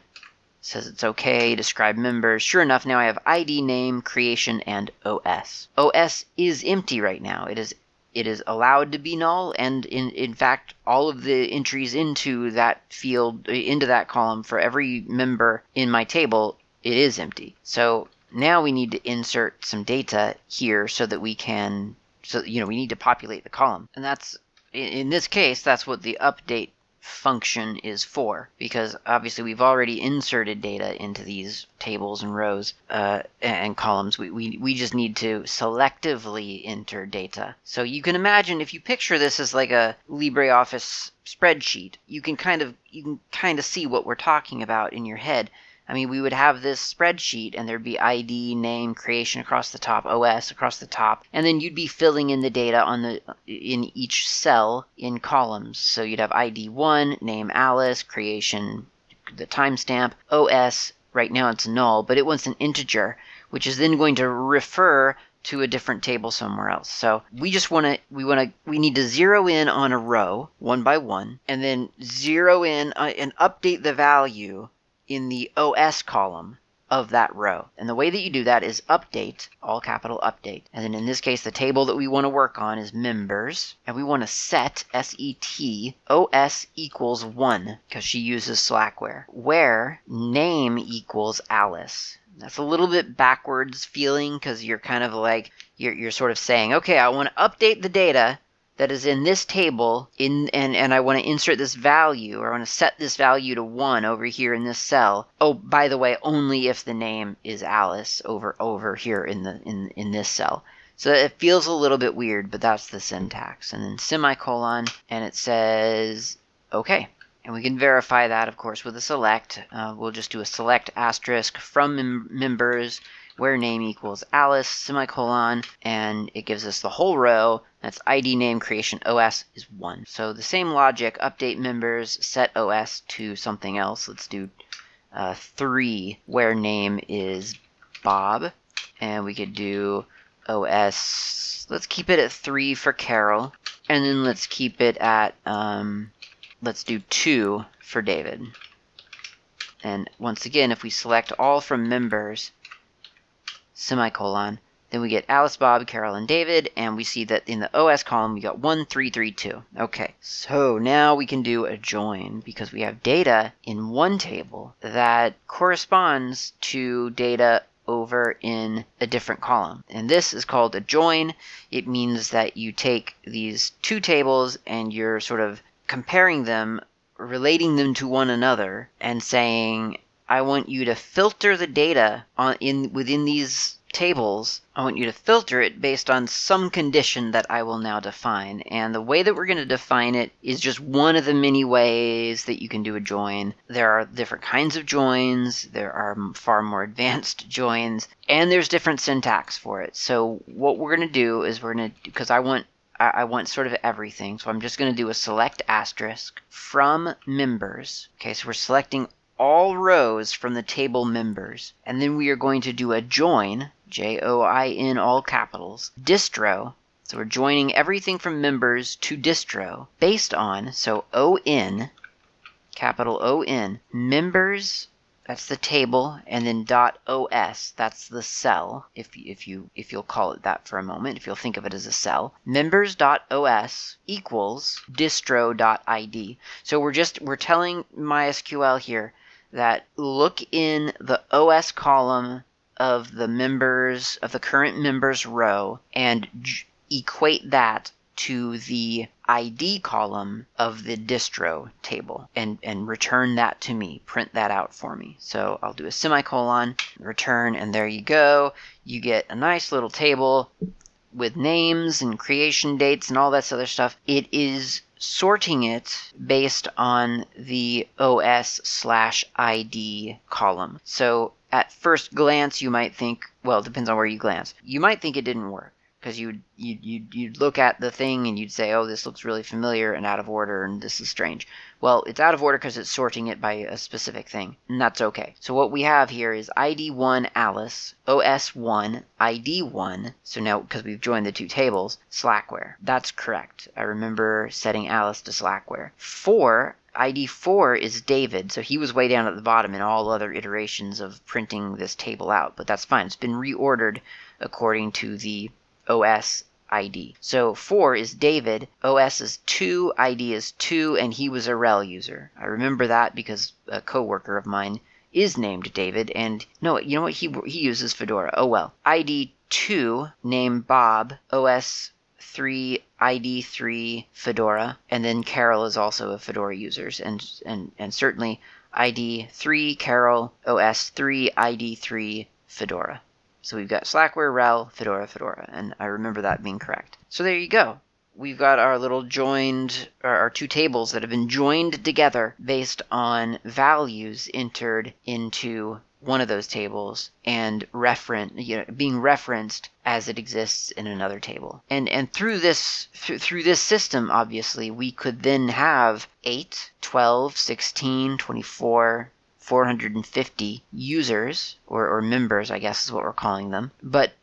says it's okay, describe members. Sure enough, now I have ID, name, creation, and OS. OS is empty right now. It is it is allowed to be null, and in in fact, all of the entries into that field into that column for every member in my table, it is empty. So now we need to insert some data here so that we can so you know we need to populate the column, and that's in this case that's what the update function is for because obviously we've already inserted data into these tables and rows uh, and columns. We, we, we just need to selectively enter data. So you can imagine if you picture this as like a libreoffice spreadsheet you can kind of you can kind of see what we're talking about in your head I mean, we would have this spreadsheet and there'd be ID, name, creation across the top, OS across the top, and then you'd be filling in the data on the in each cell in columns. So you'd have ID 1, name Alice, creation, the timestamp, OS, right now it's null, but it wants an integer, which is then going to refer to a different table somewhere else. So we just want to we want to we need to zero in on a row one by one and then zero in uh, and update the value in the OS column of that row. And the way that you do that is update, all capital update. And then in this case, the table that we want to work on is members. And we want to set, S-E-T, OS equals 1, because she uses Slackware, where name equals Alice. That's a little bit backwards feeling because you're kind of like, you're, you're sort of saying, okay, I want to update the data that is in this table in and, and I want to insert this value or I want to set this value to 1 over here in this cell. Oh, by the way, only if the name is Alice over over here in the in in this cell. So it feels a little bit weird, but that's the syntax. And then semicolon and it says okay. And we can verify that, of course, with a select. Uh, we'll just do a select asterisk from mem- members where name equals Alice, semicolon, and it gives us the whole row. That's ID name creation OS is 1. So the same logic, update members, set OS to something else. Let's do uh, 3, where name is Bob. And we could do OS, let's keep it at 3 for Carol. And then let's keep it at, um, let's do 2 for David. And once again, if we select all from members, semicolon. Then we get Alice, Bob, Carol, and David, and we see that in the OS column we got 1332. Okay, so now we can do a join because we have data in one table that corresponds to data over in a different column. And this is called a join. It means that you take these two tables and you're sort of comparing them, relating them to one another, and saying, I want you to filter the data on in within these tables. I want you to filter it based on some condition that I will now define. And the way that we're going to define it is just one of the many ways that you can do a join. There are different kinds of joins, there are far more advanced joins, and there's different syntax for it. So what we're going to do is we're going to because I want I want sort of everything. So I'm just going to do a select asterisk from members. Okay, so we're selecting all rows from the table members. And then we are going to do a join J O I N, all capitals, distro. So we're joining everything from members to distro based on, so O N, capital O N, members that's the table and then dot os that's the cell if if you if you'll call it that for a moment if you'll think of it as a cell members dot os equals distro dot id so we're just we're telling mysql here that look in the os column of the members of the current members row and j- equate that to the ID column of the distro table and, and return that to me. Print that out for me. So I'll do a semicolon, return, and there you go. You get a nice little table with names and creation dates and all that other stuff. It is sorting it based on the OS slash ID column. So at first glance, you might think, well, it depends on where you glance. You might think it didn't work because you you you'd, you'd look at the thing and you'd say, oh, this looks really familiar and out of order, and this is strange. Well, it's out of order because it's sorting it by a specific thing, and that's okay. So what we have here is ID1 Alice, OS1, ID1. So now, because we've joined the two tables, Slackware. That's correct. I remember setting Alice to Slackware. 4 ID 4 is David, so he was way down at the bottom in all other iterations of printing this table out, but that's fine. It's been reordered according to the OS ID. So 4 is David, OS is 2, ID is 2, and he was a RHEL user. I remember that because a coworker of mine is named David, and no, you know what? He, he uses Fedora. Oh well. ID 2, name Bob, OS 3 ID3 Fedora, and then Carol is also a Fedora user, and and and certainly ID3 Carol OS3 ID3 Fedora. So we've got Slackware, RHEL, Fedora, Fedora, and I remember that being correct. So there you go. We've got our little joined, our two tables that have been joined together based on values entered into one of those tables and referen- you know, being referenced as it exists in another table. And and through this th- through this system obviously we could then have 8, 12, 16, 24, 450 users or, or members, I guess is what we're calling them. But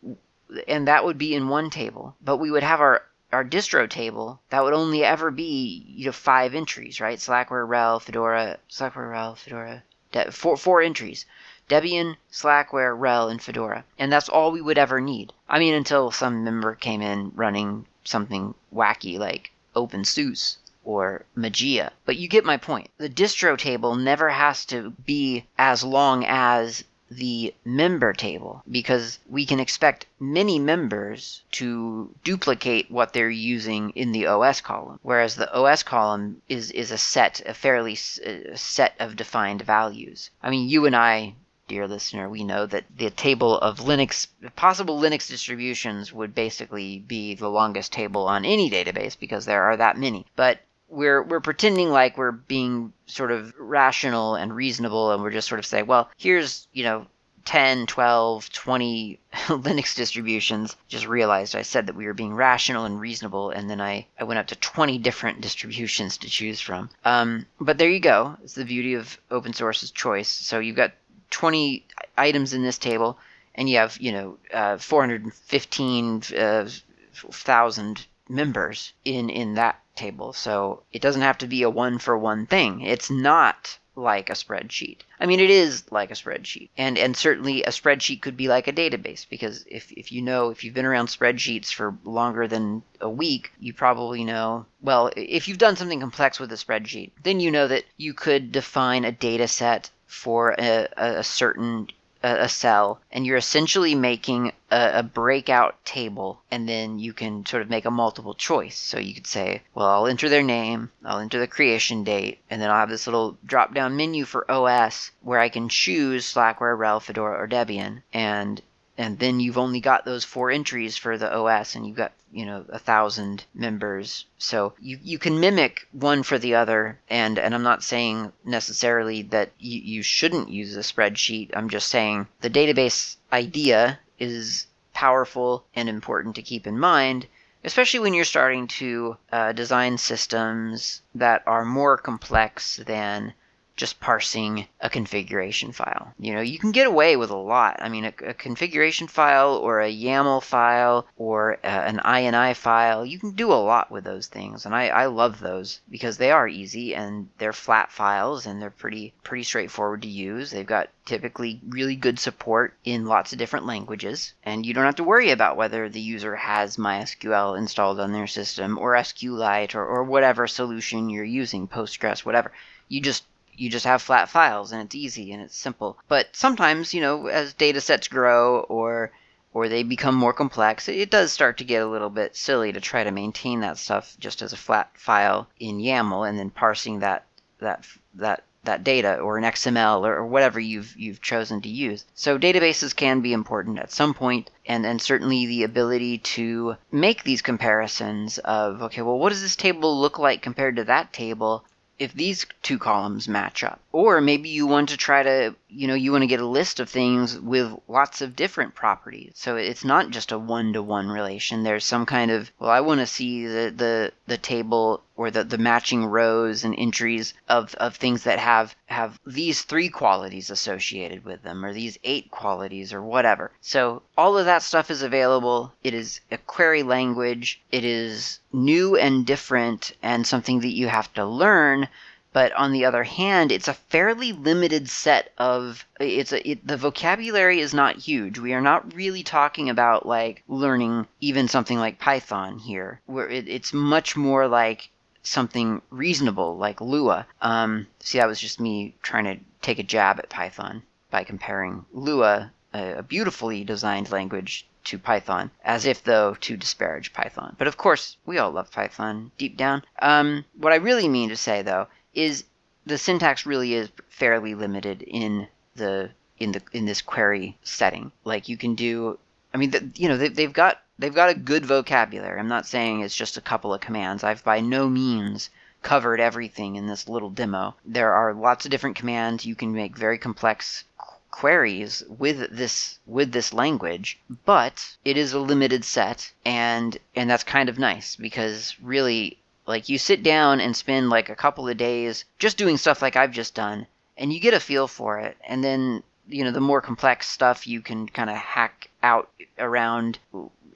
and that would be in one table. But we would have our our distro table that would only ever be you know five entries, right? Slackware, RHEL, Fedora, Slackware, RHEL, Fedora, de- four four entries. Debian, Slackware, RHEL, and Fedora. And that's all we would ever need. I mean, until some member came in running something wacky like OpenSUSE or Mageia. But you get my point. The distro table never has to be as long as the member table because we can expect many members to duplicate what they're using in the OS column, whereas the OS column is is a set, a fairly set of defined values. I mean, you and I dear listener, we know that the table of Linux, possible Linux distributions would basically be the longest table on any database because there are that many. But we're we're pretending like we're being sort of rational and reasonable and we're just sort of saying well here's you know 10 12 20 linux distributions. Just realized i said that we were being rational and reasonable and then i, I went up to 20 different distributions to choose from. Um, but there you go. It's the beauty of open source's choice. So you've got 20 items in this table and you have you know uh, 415,000 uh, members in in that table. So it doesn't have to be a one for one thing. It's not like a spreadsheet. I mean, it is like a spreadsheet. And and certainly a spreadsheet could be like a database because if, if you know, if you've been around spreadsheets for longer than a week, you probably know, well, if you've done something complex with a spreadsheet, then you know that you could define a data set for a, a certain a, cell, and you're essentially making a, a, breakout table, and then you can sort of make a multiple choice. So you could say, well, I'll enter their name, I'll enter the creation date, and then I'll have this little drop down menu for OS where I can choose Slackware, RHEL, Fedora, or Debian, and and then you've only got those four entries for the OS, and you've got you know a thousand members. So you you can mimic one for the other, and and I'm not saying necessarily that you, you shouldn't use a spreadsheet. I'm just saying the database idea is powerful and important to keep in mind especially when you're starting to uh, design systems that are more complex than just parsing a configuration file. You know, you can get away with a lot. I mean, a, a configuration file or a YAML file or uh, an INI file, you can do a lot with those things. And I, I love those because they are easy and they're flat files and they're pretty pretty straightforward to use. They've got typically really good support in lots of different languages, and you don't have to worry about whether the user has MySQL installed on their system or SQLite or, or whatever solution you're using, Postgres, whatever. You just you just have flat files and it's easy and it's simple. But sometimes, you know, as data sets grow or or they become more complex, it does start to get a little bit silly to try to maintain that stuff just as a flat file in YAML and then parsing that that that that data or an XML or, or, whatever you've you've chosen to use. So databases can be important at some point and and certainly the ability to make these comparisons of okay, well what does this table look like compared to that table? If these two columns match up. Or maybe you want to try to, you know, you want to get a list of things with lots of different properties. So it's not just a one to one relation. There's some kind of, well, I want to see the, the, the table or the, the matching rows and entries of, of things that have, have these three qualities associated with them or these eight qualities or whatever. So all of that stuff is available. It is a query language. It is new and different and something that you have to learn but on the other hand, it's a fairly limited set of it's a it, the vocabulary is not huge. We are not really talking about like learning even something like Python here, where it, it's much more like something reasonable like Lua. Um, see, that was just me trying to take a jab at Python by comparing Lua, a, a beautifully designed language, to Python, as if though to disparage Python. But of course, we all love Python deep down. Um, what I really mean to say though is the syntax really is fairly limited in the in the in this query setting. Like you can do, I mean, the, you know, they, they've got they've got a good vocabulary. I'm not saying it's just a couple of commands. I've by no means covered everything in this little demo. There are lots of different commands. You can make very complex queries with this with this language, but it is a limited set and and that's kind of nice because really like you sit down and spend like a couple of days just doing stuff like I've just done, and you get a feel for it. And then, you know, the more complex stuff you can kind of hack out around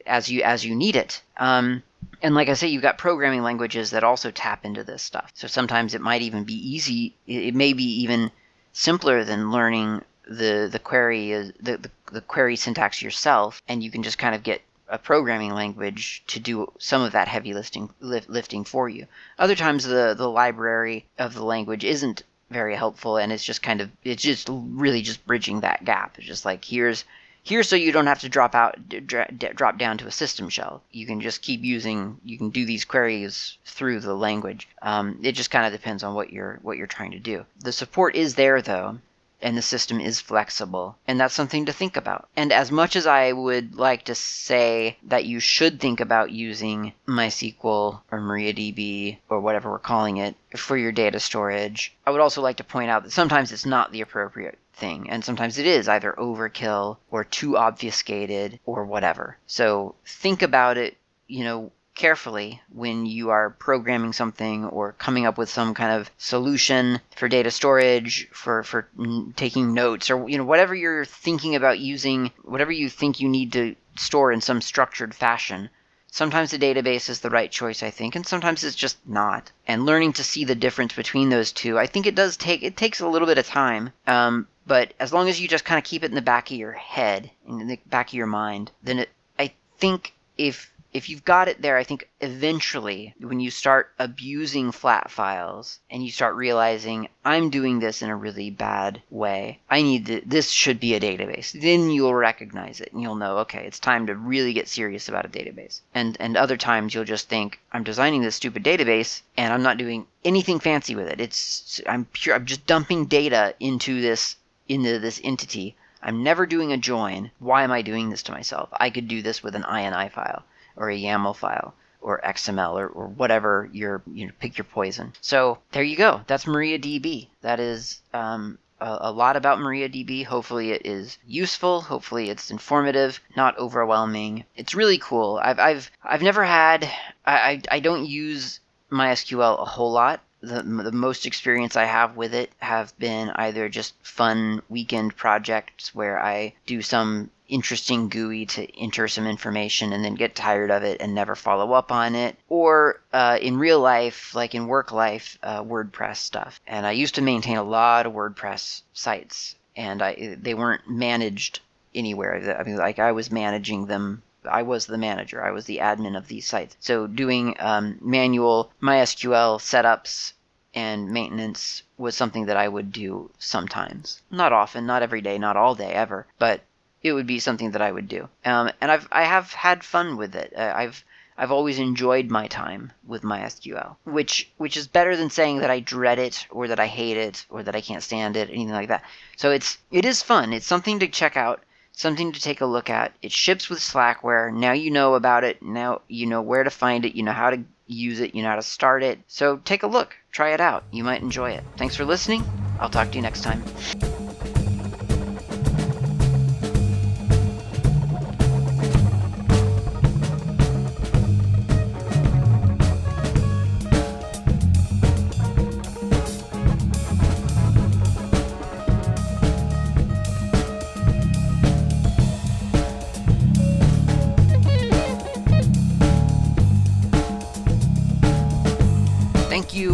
as you as you need it. Um, and like I say, you've got programming languages that also tap into this stuff. So sometimes it might even be easy. It may be even simpler than learning the the query the, the, the query syntax yourself, and you can just kind of get a programming language to do some of that heavy lifting lifting for you. Other times the the library of the language isn't very helpful and it's just kind of it's just really just bridging that gap. It's just like here's here so you don't have to drop out drop down to a system shell. You can just keep using you can do these queries through the language. Um, it just kind of depends on what you're what you're trying to do. The support is there though and the system is flexible. And that's something to think about. And as much as I would like to say that you should think about using MySQL or MariaDB or whatever we're calling it for your data storage, I would also like to point out that sometimes it's not the appropriate thing. And sometimes it is either overkill or too obfuscated or whatever. So think about it, you know, carefully when you are programming something or coming up with some kind of solution for data storage for for taking notes or you know whatever you're thinking about using whatever you think you need to store in some structured fashion. Sometimes the database is the right choice i think and sometimes it's just not. And learning to see the difference between those two i think it does take it takes a little bit of time um, but as long as you just kind of keep it in the back of your head in the back of your mind then it, i think if if you've got it there, I think eventually when you start abusing flat files and you start realizing I'm doing this in a really bad way, I need to, this should be a database. Then you'll recognize it and you'll know, okay, it's time to really get serious about a database. And and other times you'll just think I'm designing this stupid database and I'm not doing anything fancy with it. It's I'm pure I'm just dumping data into this into this entity. I'm never doing a join. Why am I doing this to myself? I could do this with an INI file or a YAML file or XML or, or whatever your you know pick your poison. So there you go. That's MariaDB. That is um, a, a, lot about MariaDB. Hopefully it is useful. Hopefully it's informative, not overwhelming. It's really cool. I've I've I've never had I I, I don't use MySQL a whole lot the, the most experience I have with it have been either just fun weekend projects where I do some interesting GUI to enter some information and then get tired of it and never follow up on it, or uh, in real life, like in work life, uh, WordPress stuff. And I used to maintain a lot of WordPress sites, and I they weren't managed anywhere. I mean, like I was managing them I was the manager. I was the admin of these sites. So doing um, manual MySQL setups and maintenance was something that I would do sometimes. Not often, not every day, not all day ever, but it would be something that I would do. Um, and I've I have had fun with it. Uh, I've I've always enjoyed my time with MySQL, which which is better than saying that I dread it or that I hate it or that I can't stand it, anything like that. So it's it is fun. It's something to check out, something to take a look at. It ships with Slackware. Now you know about it. Now you know where to find it. You know how to use it. You know how to start it. So take a look. Try it out. You might enjoy it. Thanks for listening. I'll talk to you next time.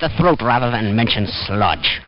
The throat rather than mention sludge.